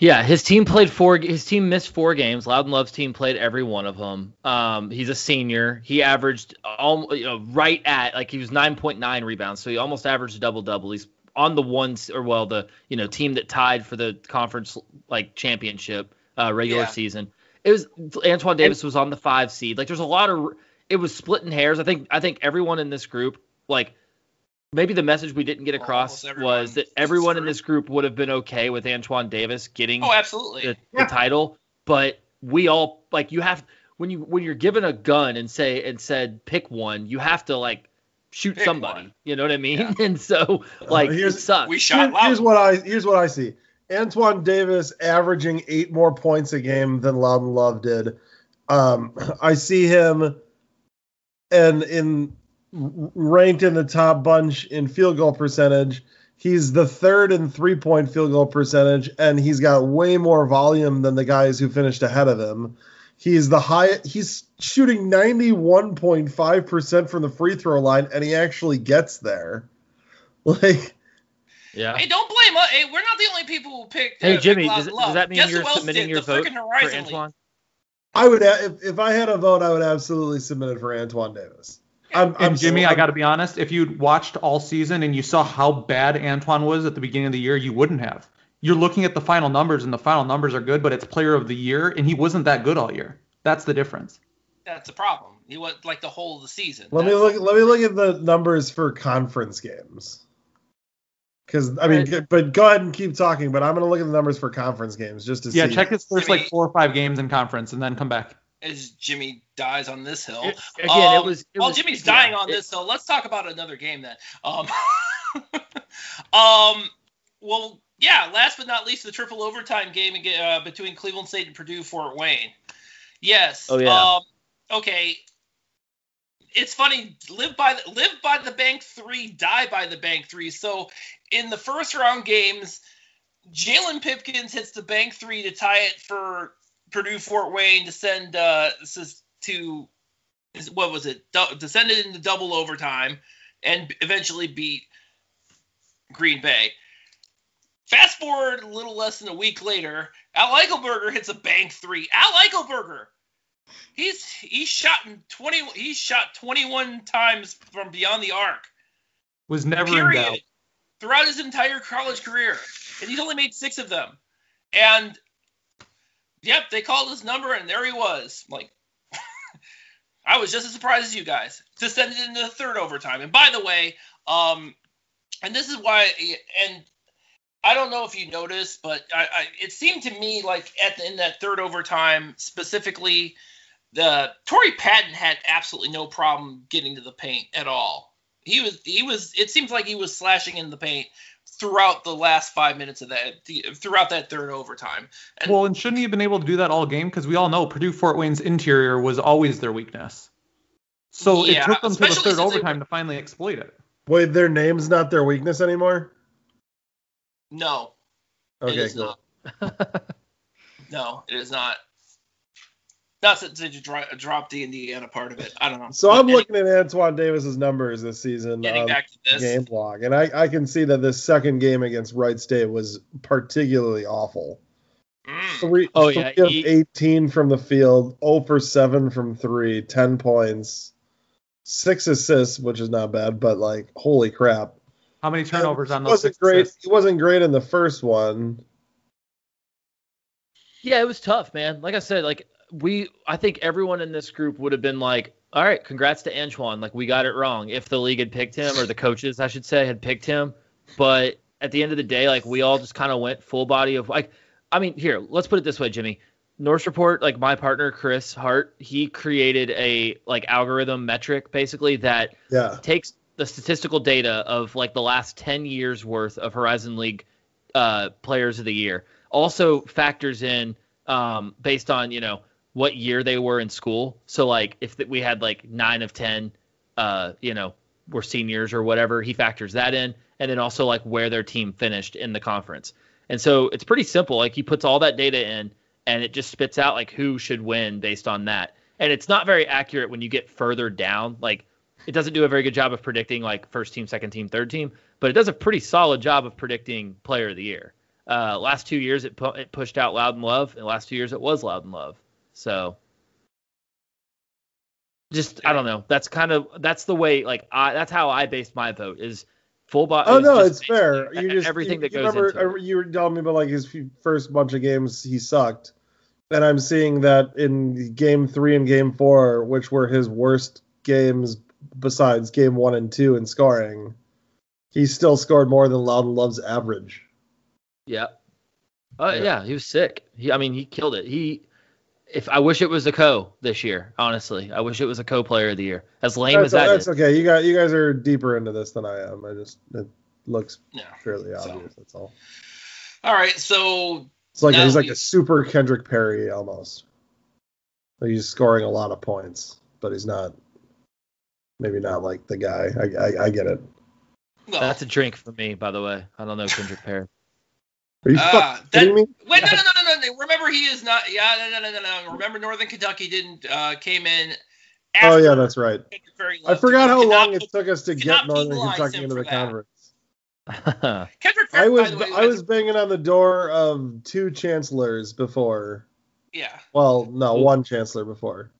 Yeah, his team played four. His team missed four games. Loudon Love's team played every one of them. Um, he's a senior. He averaged all, you know, right at like he was 9.9 rebounds, so he almost averaged a double double. He's on the ones or well the you know team that tied for the conference like championship uh, regular Yeah. season. It was Antoine Davis was on the five seed. Like there's a lot of it was splitting hairs. I think I think everyone in this group like maybe the message we didn't get across was that everyone in this group would have been okay with Antoine Davis getting Oh, absolutely. the, the title, but we all like you have when you when you're given a gun and say and said pick one, you have to like shoot Pick somebody. one. You know what I mean? Yeah. (laughs) And so like it here's- sucks. we shot Here- here's what I here's what I see. Antoine Davis averaging eight more points a game than Loudon Love did. Um, I see him and in ranked in the top bunch in field goal percentage. He's the third in three point field goal percentage, and he's got way more volume than the guys who finished ahead of him. He's the high. He's shooting ninety one point five percent from the free throw line, and he actually gets there. (laughs) Like yeah. Hey, don't blame us. Hey, we're not the only people who picked. Hey uh, Jimmy, picked does, Loudon does that mean Guess you're who submitting did? your vote for Antoine? I would if, if I had a vote, I would absolutely submit it for Antoine Davis. I'm, I'm And Jimmy, so- I got to be honest. If you'd watched all season and you saw how bad Antoine was at the beginning of the year, you wouldn't have. You're looking at the final numbers, and the final numbers are good, but it's player of the year, and he wasn't that good all year. That's the difference. That's the problem. He was like the whole of the season. Let me look. Let me look at the numbers for conference games. Because I mean, Right. but go ahead and keep talking. But I'm gonna look at the numbers for conference games just to Yeah, see. Yeah, check his first Jimmy- like four or five games in conference, and then come back. as Jimmy dies on this hill. It- again, it Um, was. It While was Jimmy's yeah, dying on it- this hill, let's talk about another game then. Um, (laughs) um, well, yeah. Last but not least, the triple overtime game ag- uh, between Cleveland State and Purdue Fort Wayne. Yes. Oh, yeah. Um, okay. It's funny. Live by the live by the bank three, die by the bank three. So in the first round games, Jalon Pipkins hits the bank three to tie it for Purdue Fort Wayne to send uh to what was it to send it into double overtime and eventually beat Green Bay. Fast forward a little less than a week later, Al Eichelberger hits a bank three. Al Eichelberger, he's he's shot twenty. He's shot twenty one times from beyond the arc. Was never in doubt. Throughout his entire college career, and he's only made six of them. And yep, they called his number, and there he was. Like, (laughs) I was just as surprised as you guys to send it into the third overtime. And by the way, um, and this is why, and I don't know if you noticed, but I, I it seemed to me like at the, in that third overtime specifically, the Torrey Patton had absolutely no problem getting to the paint at all. He was he was it seems like he was slashing in the paint throughout the last five minutes of that, throughout that third overtime. And Well, and shouldn't he have been able to do that all game? Because we all know Purdue Fort Wayne's interior was always their weakness. So Yeah, it took them to the third since they overtime to finally exploit it. Wait, their name's not their weakness anymore. no, it Okay, is cool. not. (laughs) No, it is not. Not since they just dro- dropped the Indiana part of it. I don't know. So But I'm any- looking at Antoine Davis's numbers this season Getting on back to this, game log, and I, I can see that this second game against Wright State was particularly awful. Mm. Three, Oh, three yeah, of he- 18 from the field, 0 for 7 from three, 10 points, six assists, which is not bad, but like holy crap! How many turnovers on He those wasn't six great. assists? He wasn't great in the first one. Yeah, it was tough, man. Like I said, like we, I think everyone in this group would have been like, all right, congrats to Antoine. Like we got it wrong if the league had picked him or the coaches, I should say, had picked him. But at the end of the day, like we all just kind of went full body of like, I mean, here, let's put it this way, Jimmy. Norse Report, like my partner Chris Hart, he created a like algorithm metric basically that Yeah, takes the statistical data of like the last 10 years worth of Horizon League uh, players of the year. Also factors in um, based on, you know, what year they were in school. So like if we had like 9 of 10 uh, you know, were seniors or whatever, he factors that in and then also like where their team finished in the conference. And so it's pretty simple. Like he puts all that data in and it just spits out like who should win based on that. And it's not very accurate when you get further down. Like it doesn't do a very good job of predicting like first team, second team, third team, but it does a pretty solid job of predicting player of the year. Uh, last two years it, pu- it pushed out Loudon Love, and last two years it was Loudon Love. So just I don't know. That's kind of that's the way like I that's how I based my vote is full bot. Oh no, it's fair. You just everything you, that you goes remember, into uh, it. You were telling me about like his first bunch of games he sucked, and I'm seeing that in game three and game four, which were his worst games besides game one and two in scoring, he still scored more than Loudon Love's average. Yeah. Oh Yeah. yeah. he was sick. He, I mean, he killed it. He, if I wish it was a co this year. Honestly, I wish it was a co player of the year. As lame That's, as that that's is. okay. You got you guys are deeper into this than I am. I just it looks Yeah. fairly So- obvious. That's all. All right, so It's like Now he's like a super Kendrick Perry almost. Like he's scoring a lot of points, but he's not. Maybe not like the guy. I I, I get it. well, That's a drink for me, by the way. I don't know Kendrick Perry. Are you fucking kidding me? Wait, no, no, no, no, no. Remember, he is not. Yeah, no, no, no, no, no. Remember, Northern Kentucky didn't uh, came in. Oh yeah, that's right. I forgot how Cannot long it took us to get Northern Kentucky into the that. conference. (laughs) Kendrick Perry. I was by the way, I was banging on the door of two chancellors before. Yeah, Well, no, one chancellor before.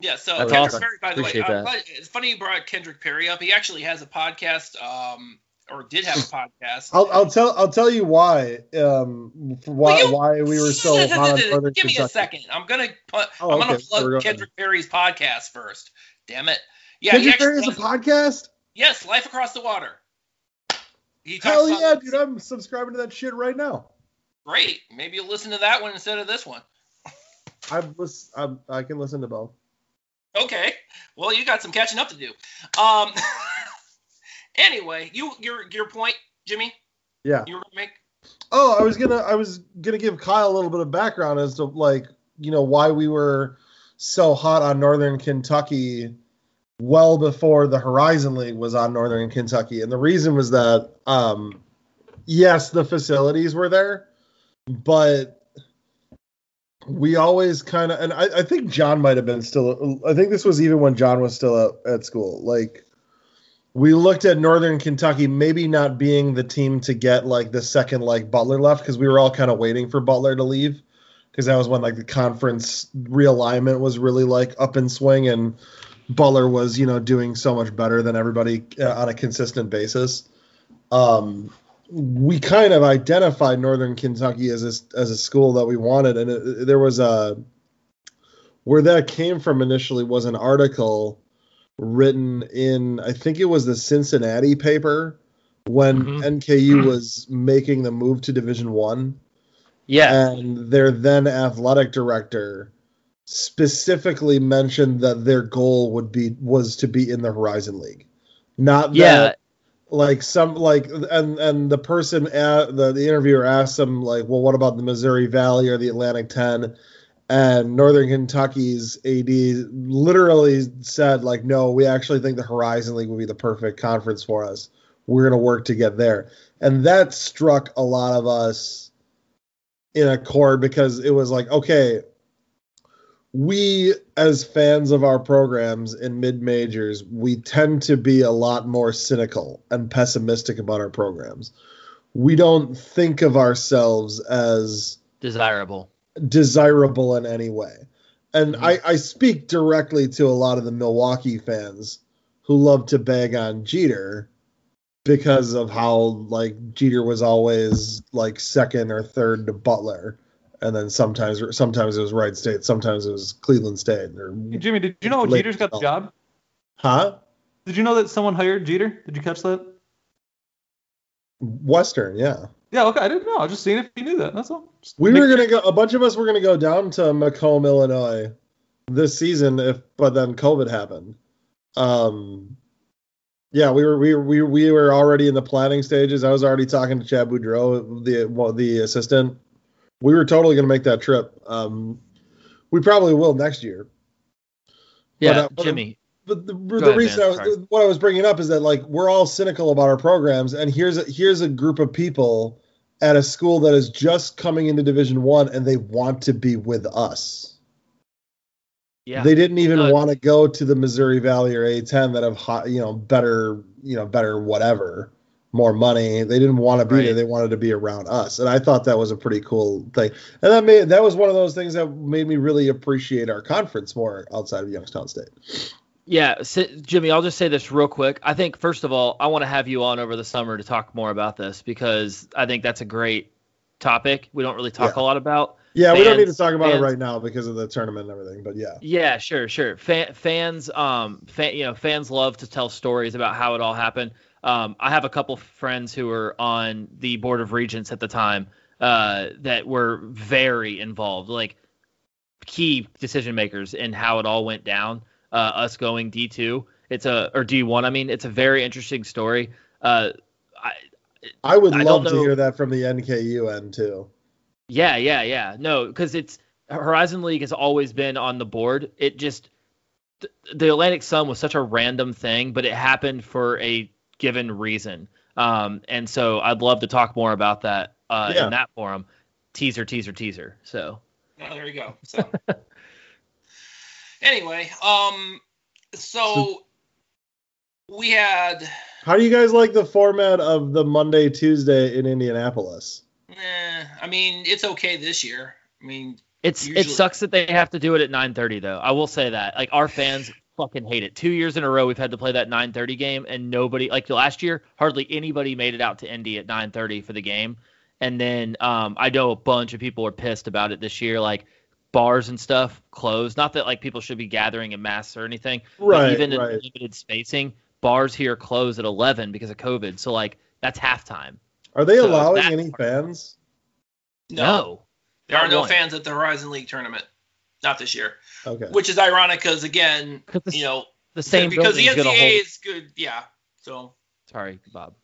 yeah. So That's Kendrick awesome. Perry, by the Appreciate way, that. uh, it's funny you brought Kendrick Perry up. He actually has a podcast, um, or did have a podcast. I'll, I'll tell I'll tell you why um why you- why we were so (laughs) hot on Northern Give me Kentucky. a second. I'm gonna put. Oh, I'm gonna plug going. Kendrick Perry's podcast first. Damn it. Yeah, Kendrick Perry is a podcast. Yes, Life Across the Water. Hell yeah, dude! I'm subscribing to that shit right now. Great. Maybe you'll listen to that one instead of this one. (laughs) Lis- I'm I can listen to both. Okay. Well, you got some catching up to do. Um. (laughs) anyway, you your your point, Jimmy. Yeah. You were gonna make. Oh, I was gonna I was gonna give Kyle a little bit of background as to like you know why we were so hot on Northern Kentucky well before the Horizon League was on Northern Kentucky, and the reason was that um, yes, the facilities were there, but we always kind of and I, I think John might have been still. I think this was even when John was still at, at school, like we looked at Northern Kentucky maybe not being the team to get like the second like Butler left because we were all kind of waiting for Butler to leave because that was when like the conference realignment was really like up in swing and Butler was you know doing so much better than everybody uh, on a consistent basis. Um, we kind of identified Northern Kentucky as a, as a school that we wanted, and it, there was a where that came from initially was an article written in I think it was the Cincinnati paper when Mhm. NKU was making the move to Division One, Yeah. and their then athletic director specifically mentioned that their goal would be was to be in the Horizon League, not Yeah. that like some like and and the person at the, the interviewer asked them like well what about the missouri valley or the atlantic 10 and northern kentucky's ad literally said like no we actually think the horizon league would be the perfect conference for us. We're going to work to get there. And that struck a lot of us in a chord because it was like okay we as fans of our programs in mid majors we tend to be a lot more cynical and pessimistic about our programs. We don't think of ourselves as Desirable. Desirable in any way and mm-hmm. I, I speak directly to a lot of the milwaukee fans who love to bag on jeter because of how like jeter was always like second or third to butler and then sometimes sometimes it was Wright State, sometimes it was Cleveland State. Or Hey, Jimmy, did you know Jeter's got the job? huh? Did you know that someone hired Jeter? Did you catch that? Western, yeah. Yeah, okay, I didn't know. I was just seeing if you knew that. That's all. Just We were gonna go. A bunch of us were gonna go down to Macomb, Illinois, this season, if but then COVID happened. Um, yeah, we were we were, we, we were already in the planning stages. I was already talking to Chad Boudreau, the well, the assistant. We were totally gonna make that trip. Um, we probably will next year. Yeah, uh, but- Jimmy. But the, the ahead, reason I was, what I was bringing up is that like we're all cynical about our programs, and here's a, here's a group of people at a school that is just coming into Division One, and they want to be with us. Yeah. They didn't even No. want to go to the Missouri Valley or A10 that have hot, you know, better, you know, better whatever, more money. They didn't want to be Right. there. They wanted to be around us, and I thought that was a pretty cool thing. And that made that was one of those things that made me really appreciate our conference more outside of Youngstown State. Yeah, Jimmy, I'll just say this real quick. I think first of all, I want to have you on over the summer to talk more about this because I think that's a great topic. We don't really talk Yeah. a lot about. Yeah, we don't need to talk about fans- it right now because of the tournament and everything. But yeah, Yeah, sure, sure. Fan, fans, um, fan, you know, fans love to tell stories about how it all happened. Um, I have a couple friends who were on the board of regents at the time uh, that were very involved, like key decision makers in how it all went down. Uh, us going D two, it's a or D one. I mean, it's a very interesting story. Uh, I, I would I love to hear that from the NKU end too. Yeah, yeah, yeah. No, because it's Horizon League has always been on the board. It just th- the Atlantic Sun was such a random thing, but it happened for a given reason. Um, and so I'd love to talk more about that uh, Yeah. in that forum. Teaser, teaser, teaser. So Oh, there you go. So (laughs) anyway, um, so we had, How do you guys like the format of the Monday Tuesday in Indianapolis? eh, I mean, it's okay this year. I mean, it's it sucks that they have to do it at 9:30 though. I will say that. Like our fans (laughs) fucking hate it. Two years in a row we've had to play that 9:30 game, and nobody like last year hardly anybody made it out to Indy at 9:30 for the game. And then um, I know a bunch of people were pissed about it this year, like bars and stuff closed. Not that like people should be gathering in mass or anything, but Right, even in right. limited spacing, bars here close at 11 because of COVID. So like that's halftime. Are they So allowing any fans? No, there are no one. fans at the Horizon League tournament, not this year, Okay. which is ironic because again, the, you know, the same because the NCAA hold. is good. Yeah. So Sorry, Bob.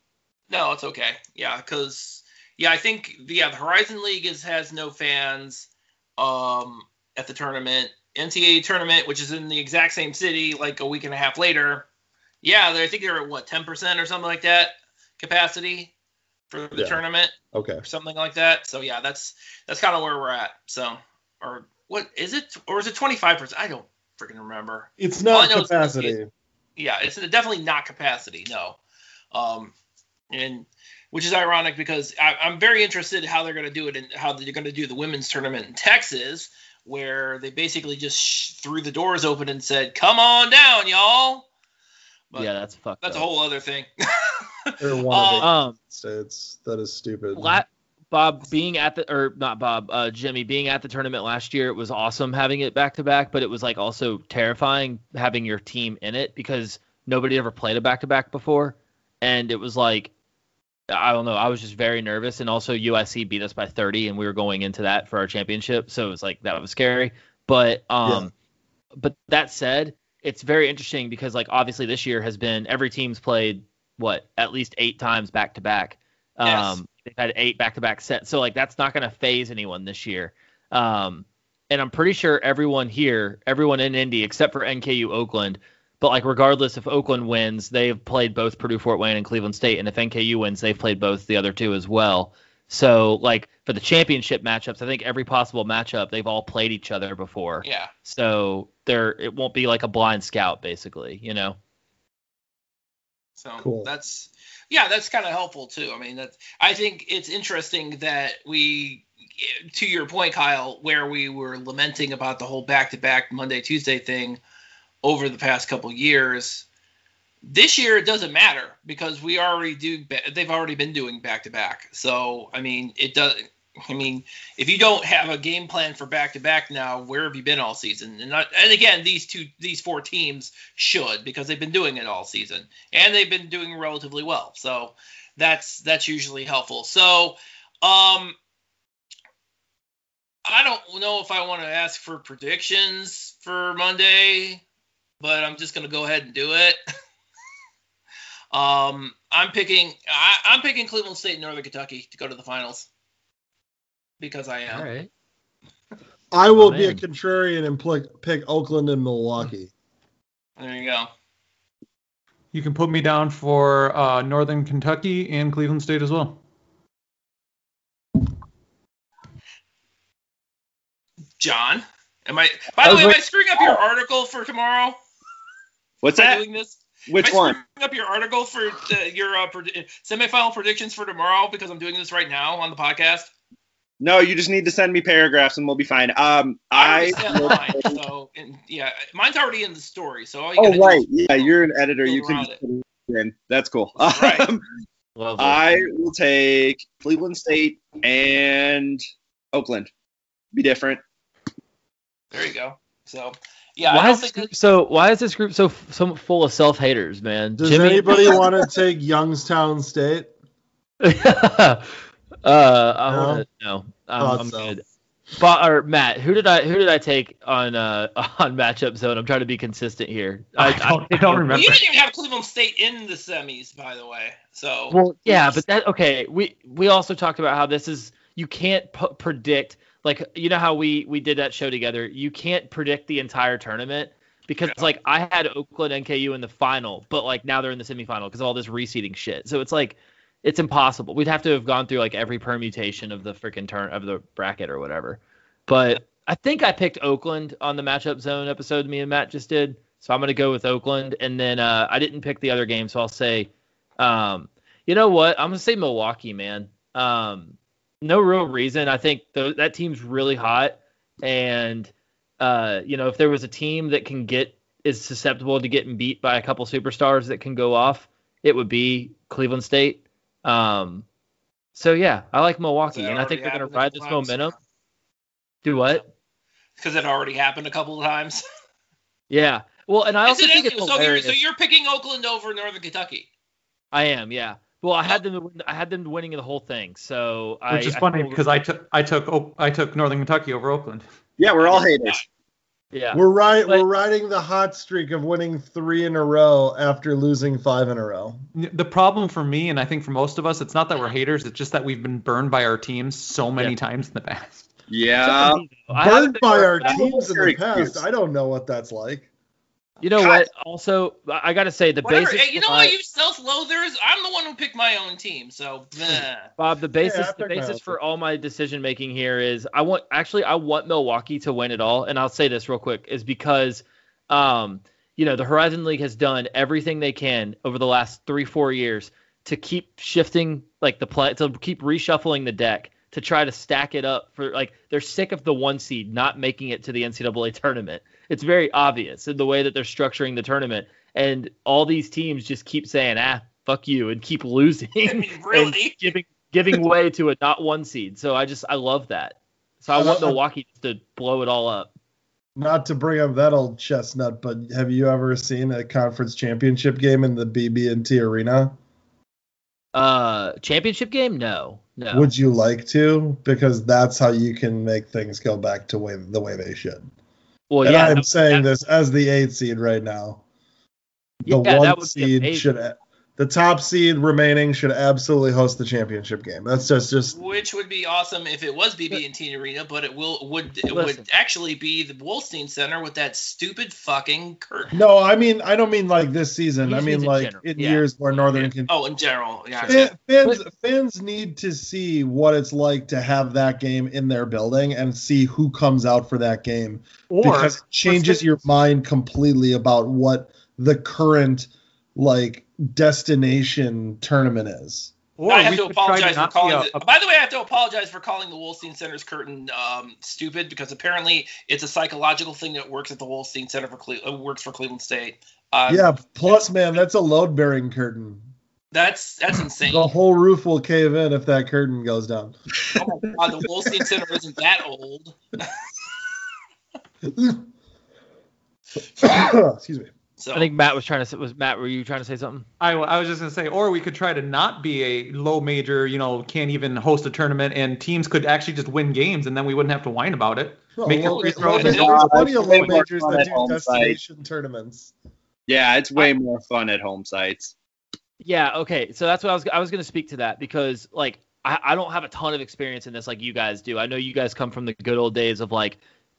no, it's okay. Yeah, because yeah, I think yeah, the Horizon League is has no fans um at the tournament. NCAA tournament, which is in the exact same city, like a week and a half later. Yeah, I think they're at what ten percent or something like that capacity for the Yeah. tournament Okay. or something like that. So yeah, that's that's kind of where we're at. So or what is it? Or is it twenty five percent? I don't freaking remember. It's not capacity. Yeah, it's definitely not capacity. No, um, and which is ironic because I, I'm very interested how they're going to do it and how they're going to do the women's tournament in Texas, where they basically just sh- threw the doors open and said, "Come on down, y'all." But yeah, that's fucked that's a whole other thing. (laughs) Or one of the Um, states. That is stupid. La- Bob being at the or not Bob, uh, Jimmy being at the tournament last year, it was awesome having it back to back, but it was like also terrifying having your team in it because nobody ever played a back to back before, and it was like I don't know, I was just very nervous, and also USC beat us by 30, and we were going into that for our championship, so it was like that was scary. But um, but that said, it's very interesting because like obviously this year has been every team's played what at least eight times back to back. Yes. Um, they've had eight back to back sets, so like that's not going to phase anyone this year. Um, and I'm pretty sure everyone here, everyone in Indy except for NKU Oakland, but like regardless if Oakland wins, they've played both Purdue Fort Wayne and Cleveland State, and if NKU wins, they've played both the other two as well. So like for the championship matchups, I think every possible matchup they've all played each other before. Yeah. So there it won't be like a blind scout basically, you know. So Cool. that's yeah, that's kind of helpful too. I mean, that's I think it's interesting that we to your point, Kyle, where we were lamenting about the whole back-to-back Monday Tuesday thing over the past couple years. This year it doesn't matter because we already do. They've already been doing back-to-back. So I mean, it does. I mean, if you don't have a game plan for back-to-back now, where have you been all season? And not, and again, these two, these four teams should because they've been doing it all season and they've been doing relatively well. So that's that's usually helpful. So um I don't know if I want to ask for predictions for Monday, but I'm just gonna go ahead and do it. (laughs) um I'm picking I, I'm picking Cleveland State and Northern Kentucky to go to the finals. Because I am. All right. I will Oh, be a contrarian and pl- pick Oakland and Milwaukee. There you go. You can put me down for uh, Northern Kentucky and Cleveland State as well. John. Am I by I the was way, am I screwing up your article for tomorrow? What's that? doing this? Which Am I one? screwing up your article for the, your uh, pred- semifinal predictions for tomorrow because I'm doing this right now on the podcast? No, you just need to send me paragraphs and we'll be fine. Um, I I. mine, so and, yeah, mine's already in the story. So all you Oh gotta do right, is- yeah, you're an editor. You can around it in. That's cool. Right. Um, Lovely. I will take Cleveland State and Oakland. Be different. there you go. So yeah, I why don't is this think group that, so why is this group so so full of self haters, man? Does Jimmy- anybody (laughs) want to take Youngstown State? (laughs) uh, I No? wanna, no, I'm, Thought I'm so. good. But or Matt, who did I who did I take on uh (laughs) on matchup zone? I'm trying to be consistent here. I don't, I don't remember. you didn't even have Cleveland State in the semis, by the way. So Well, yeah, but that okay. We we also talked about how this is you can't p- predict like you know how we we did that show together. You can't predict the entire tournament because Yeah. like I had Oakland NKU in the final, but like now they're in the semifinal because of all this reseeding shit. So it's like it's impossible. We'd have to have gone through like every permutation of the freaking turn of the bracket or whatever. But I think I picked Oakland on the matchup zone episode me and Matt just did. So I'm gonna go with Oakland, and then uh, I didn't pick the other game, so I'll say, um, you know what? I'm gonna say Milwaukee, man. Um, no real reason. I think th- that team's really hot, and uh, you know if there was a team that can get is susceptible to getting beat by a couple superstars that can go off, it would be Cleveland State. Um, so yeah, I like Milwaukee, and I think they're gonna ride this times. momentum. Do what? because it already happened a couple of times. (laughs) Yeah. Well, and I also think it's so, you're, hilarious. so you're picking Oakland over Northern Kentucky. I am, yeah. Well, I had them. I had them winning the whole thing. So I, Which is funny totally- because I took I took O- I took Northern Kentucky over Oakland. Yeah, we're all haters. yeah. We're right. But- we're riding the hot streak of winning three in a row after losing five in a row. The problem for me, and I think for most of us, it's not that we're haters. It's just that we've been burned by our teams so many Yeah. times in the past. Yeah. I haven't Burned been by our teams in Your the excuse. past. I don't know what that's like. You know what? Also, I I gotta say the Whatever. basis. Hey, you know my- what, you self-loathers? I'm the one who picked my own team, so (laughs) meh. Bob, the basis I the basis for all my decision making here is I want actually I want Milwaukee to win it all, and I'll say this real quick is because, um, you know, the Horizon League has done everything they can over the last three four years to keep shifting like the play to keep reshuffling the deck to try to stack it up for like they're sick of the one seed not making it to the NCAA tournament. It's very obvious in the way that they're structuring the tournament, and all these teams just keep saying ah fuck you and keep (laughs) losing I mean, and really? giving giving way to a not one seed. So I just I love that. So I want Uh, Milwaukee to blow it all up. Not to bring up that old chestnut, but have you ever seen a conference championship game in the BB&T arena? Uh, championship game? No, no. Would you like to? Because that's how you can make things go back to way the way they should. Well, and yeah, I'm saying this as the eight seed right now. The Yeah, one be seed should the top seed remaining should absolutely host the championship game. That's just just Which would be awesome if it was BB&T Arena, but it will would it Listen. would actually be the Wolstein Center with that stupid fucking curtain. no. I mean, I don't mean like this season. He I mean means in like general. in Yeah. years where Northern can. Oh, in general, yeah. Fan- Fans, fans need to see what it's like to have that game in their building and see who comes out for that game Or because it changes your mind completely about what the current like destination tournament is. or I have to could try apologize for calling. a- The, by the way, I have to apologize for calling the Wolstein Center's curtain um, stupid because apparently it's a psychological thing that works at the Wolstein Center for Cle- uh, works for Cleveland State. Uh, yeah. Plus, man, that's a load bearing curtain. that's that's insane. The whole roof will cave in if that curtain goes down. Oh my God, the Wolstein Center isn't that old. (laughs) (coughs) Excuse me. So I think Matt was trying to. say- Was Matt? Were you trying to say something? I, I was just gonna say, or we could try to not be a low major, you know, can't even host a tournament, and teams could actually just win games, and then we wouldn't have to whine about it. Well, Make your low- free low throws. Uh, There's plenty of low majors that do home destination tournaments. Yeah, it's way more fun at home sites. Yeah. Okay. So that's what I was. I was going to speak to that because like I, I don't have a ton of experience in this like you guys do. I know you guys come from the good old days of like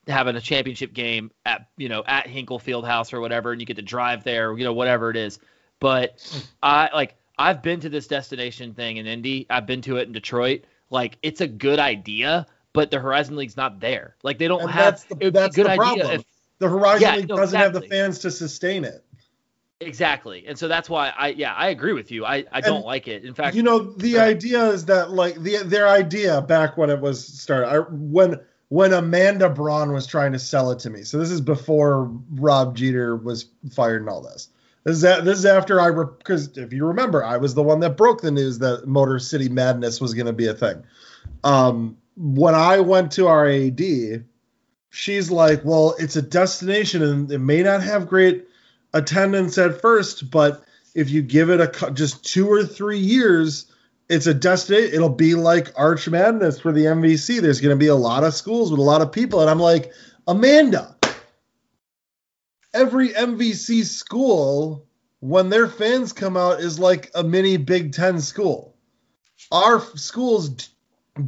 having a championship game at you know at Hinkle Fieldhouse or whatever, and you get to drive there, you know whatever it is. But I like I've been to this destination thing in Indy. I've been to it in Detroit. Like it's a good idea, but the Horizon League's not there. Like they don't And have. that's the, that's good the idea problem. if the Horizon Yeah, League no, doesn't have the fans to sustain it. exactly, and so that's why I yeah I agree with you. I I don't like it. In fact, you know, the uh, idea is that like the their idea back when it was started, I, when when Amanda Braun was trying to sell it to me. So this is before Rob Jeter was fired and all this. This is a, this is after I because if you remember, I was the one that broke the news that Motor City Madness was going to be a thing. Um, when I went to our AD, she's like, "Well, it's a destination and it may not have great attendance at first, but if you give it a just two or three years, it's a destination. It'll be like Arch Madness for the MVC. There's going to be a lot of schools with a lot of people." And I'm like, Amanda, every MVC school, when their fans come out, is like a mini Big Ten school. Our schools d-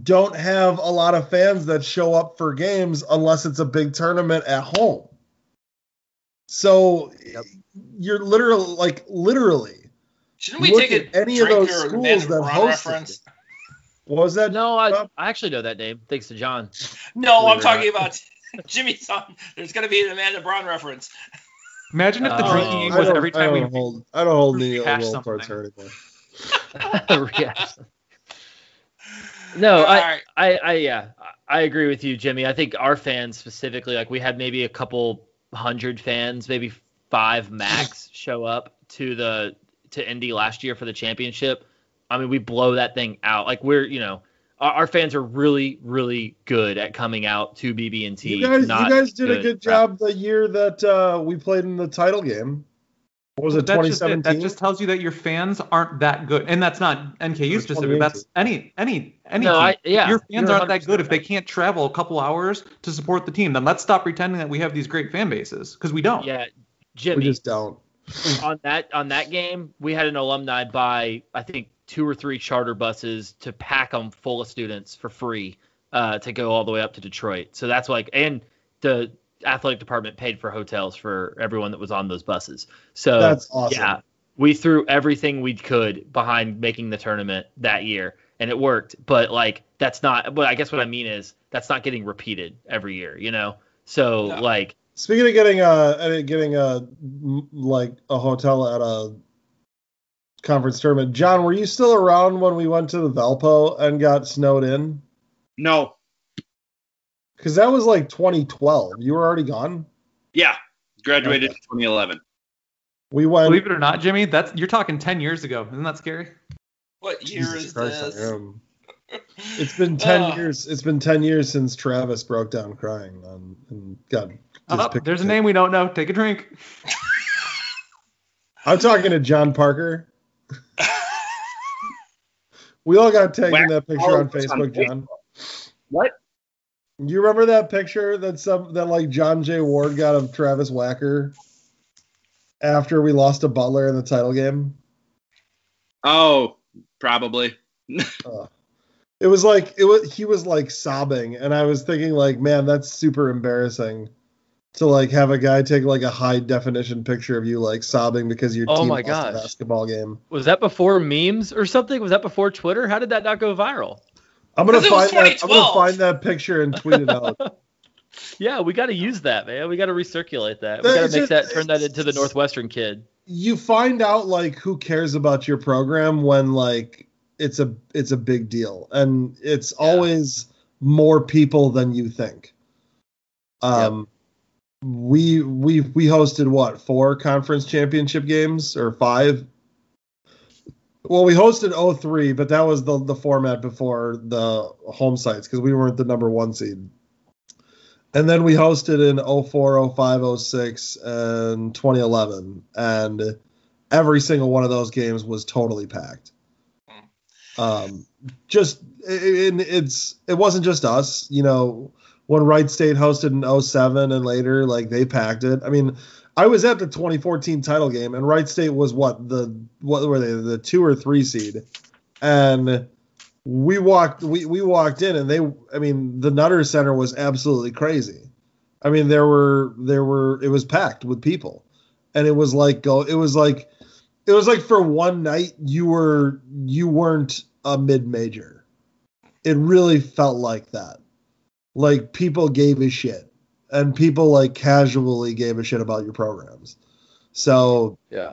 don't have a lot of fans that show up for games unless it's a big tournament at home. So you're literally like literally. Shouldn't we look take a at any of those or schools Amanda that Braun hosted reference? What was that? no, I, Bob? I actually know that name thanks to John. No, I'm it or talking about (laughs) Jimmy's son. There's gonna be an Amanda Braun reference. Imagine if the Oh, drinking game was every time we don't hold. I don't hold any rehash world towards her anymore. Reaction. (laughs) no, I, right. I, I, yeah, I agree with you, Jimmy. I think our fans specifically, like we had maybe a couple hundred fans, maybe five max, show up to the to Indy last year for the championship. I mean, we blow that thing out. Like we're, you know, our, our fans are really, really good at coming out to BB&T. You guys, not you guys did a good good at- job the year that uh, we played in the title game. What was it, just 2017? That just tells you that your fans aren't that good, and that's not NKU Or specific. That's any any any. No, team. I- yeah, your fans you're aren't that good 100% if they can't travel a couple hours to support the team. Then let's stop pretending that we have these great fan bases because we don't. Yeah, Jimmy, we just don't. On that on that game, we had an alumni buy I think two or three charter buses to pack them full of students for free uh, to go all the way up to Detroit. So that's like, and the athletic department paid for hotels for everyone that was on those buses. So That's awesome. yeah, we threw everything we could behind making the tournament that year, and it worked. But like, that's not. But I guess what I mean is that's not getting repeated every year, you know. So No. like, Speaking of getting a uh, getting a m- like a hotel at a conference tournament, John, were you still around when we went to the Valpo and got snowed in? No. Because that was like 2012. You were already gone. Yeah. Graduated Okay. 2011. We went. Believe it or not, Jimmy, that's you're talking ten years ago. Isn't that scary? What year Jesus is Christ, I this? am. It's been ten Ugh. (laughs) years. It's been ten years since Travis broke down crying on, and got. His Oh, there's a name we don't know. Take a drink. (laughs) I'm talking to John Parker. (laughs) we all got tagged in that picture on Followers on Facebook, John. What? You remember that picture that some that like John J. Ward got of Travis Wacker after we lost to Butler in the title game? Oh, probably. (laughs) Uh, it was like it was he was like sobbing, and I was thinking like, man, that's super embarrassing to like have a guy take like a high definition picture of you like sobbing because your Oh team my lost a basketball game. Was that before memes or something? Was that before Twitter? How did that not go viral? I'm gonna 'Cause it was find that. I'm gonna find that picture and tweet it out. (laughs) Yeah, we got to use that, man. We got to recirculate that. We got to make just- that turn that into the Northwestern kid. you find out like who cares about your program when like it's a it's a big deal and it's always more people than you think um we we we hosted what four conference championship games or five? Well we hosted 03 but that was the the format before the home sites because we weren't the number one seed. And then we hosted in 04 05 06 and 2011 and every single one of those games was totally packed. Um just it, it, it's it wasn't just us you know when Wright State hosted in 07 and later like they packed it I mean I was at the 2014 title game and Wright State was what the what were they the 2 or 3 seed and we walked we, we walked in and they I mean the Nutter Center was absolutely crazy I mean there were there were it was packed with people and it was like go it was like it was like for one night you were you weren't a mid major. It really felt like that. Like people gave a shit and people like casually gave a shit about your programs. So Yeah.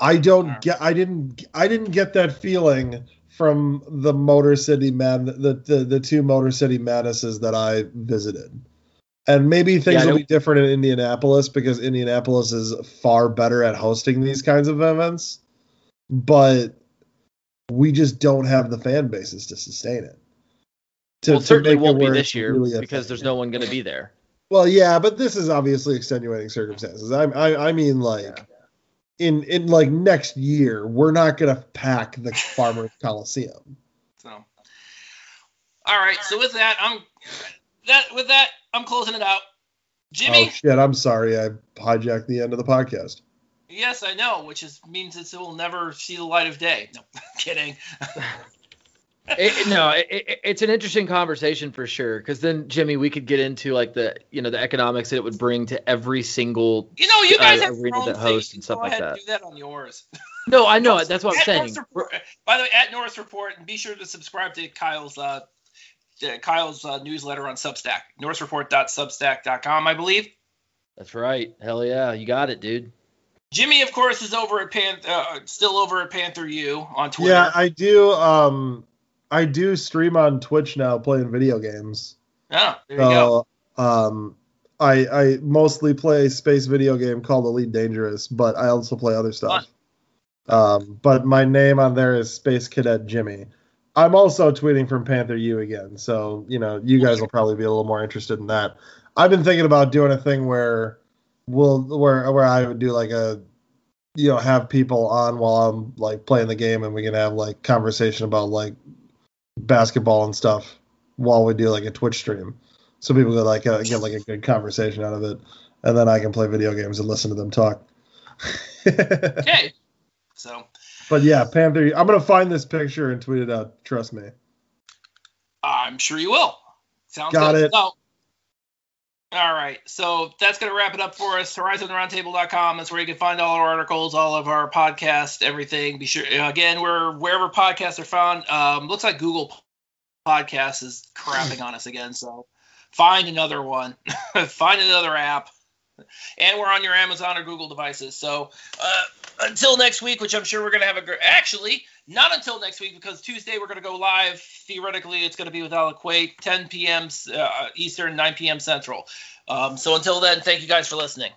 I don't get I didn't I didn't get that feeling from the Motor City man the the, the two Motor City Madnesses that I visited. And maybe things Yeah, will be different in Indianapolis because Indianapolis is far better at hosting these kinds of events. But we just don't have the fan bases to sustain it. To- well, to certainly make won't be this it's year really because thing. there's no one going to be there. Well, yeah, but this is obviously extenuating circumstances. I I, I mean like in in like next year, we're not gonna pack the Farmers (laughs) Coliseum. So, all right. So with that, I'm that with that, I'm closing it out. Jimmy, Oh shit! I'm sorry, I hijacked the end of the podcast. yes, I know, which is means it will never see the light of day. No, (laughs) kidding. (laughs) It, it- no, it, it, it's an interesting conversation for sure. Because then, Jimmy, we could get into like the you know the economics that it would bring to every single. You know, you guys Uh, have your arena own that thing. hosts and stuff go like ahead that. and do that on yours. No, I know it. (laughs) that's what I'm saying. Report- by the way, at Norse Report, and be sure to subscribe to Kyle's uh, to Kyle's uh, newsletter on Substack, norsereport.substack.com, I believe. That's right. Hell yeah, you got it, dude. Jimmy, of course, is over at Pan, uh, still over at Panther U on Twitter. Yeah, I do. Um, I do stream on Twitch now, playing video games. Oh, there you go. Um, I I mostly play a space video game called Elite Dangerous, but I also play other stuff. Um, but my name on there is Space Cadet Jimmy. I'm also tweeting from Panther U again, so you know you guys will probably be a little more interested in that. I've been thinking about doing a thing where we'll where where I would do like a you know have people on while I'm like playing the game and we can have like conversation about like basketball and stuff while we do like a Twitch stream, so people get like uh, get like a good conversation out of it, and then I can play video games and listen to them talk. (laughs) Okay. So, But yeah, Panther. I'm gonna find this picture and tweet it out. Trust me. I'm sure you will. Sounds Got good. it. So, all right. So that's going to wrap it up for us. HorizonRoundtable.com is where you can find all our articles, all of our podcasts, everything. Be sure, again, we're wherever podcasts are found. Um, looks like Google Podcasts is crapping on us again. So find another one, (laughs) find another app. And we're on your Amazon or Google devices. So uh, until next week, which I'm sure we're going to have a great. Actually, not until next week because Tuesday we're going to go live. Theoretically, it's going to be with Alec Quake, 10 p.m. Uh, Eastern, 9 p.m. Central. Um, so until then, thank you guys for listening.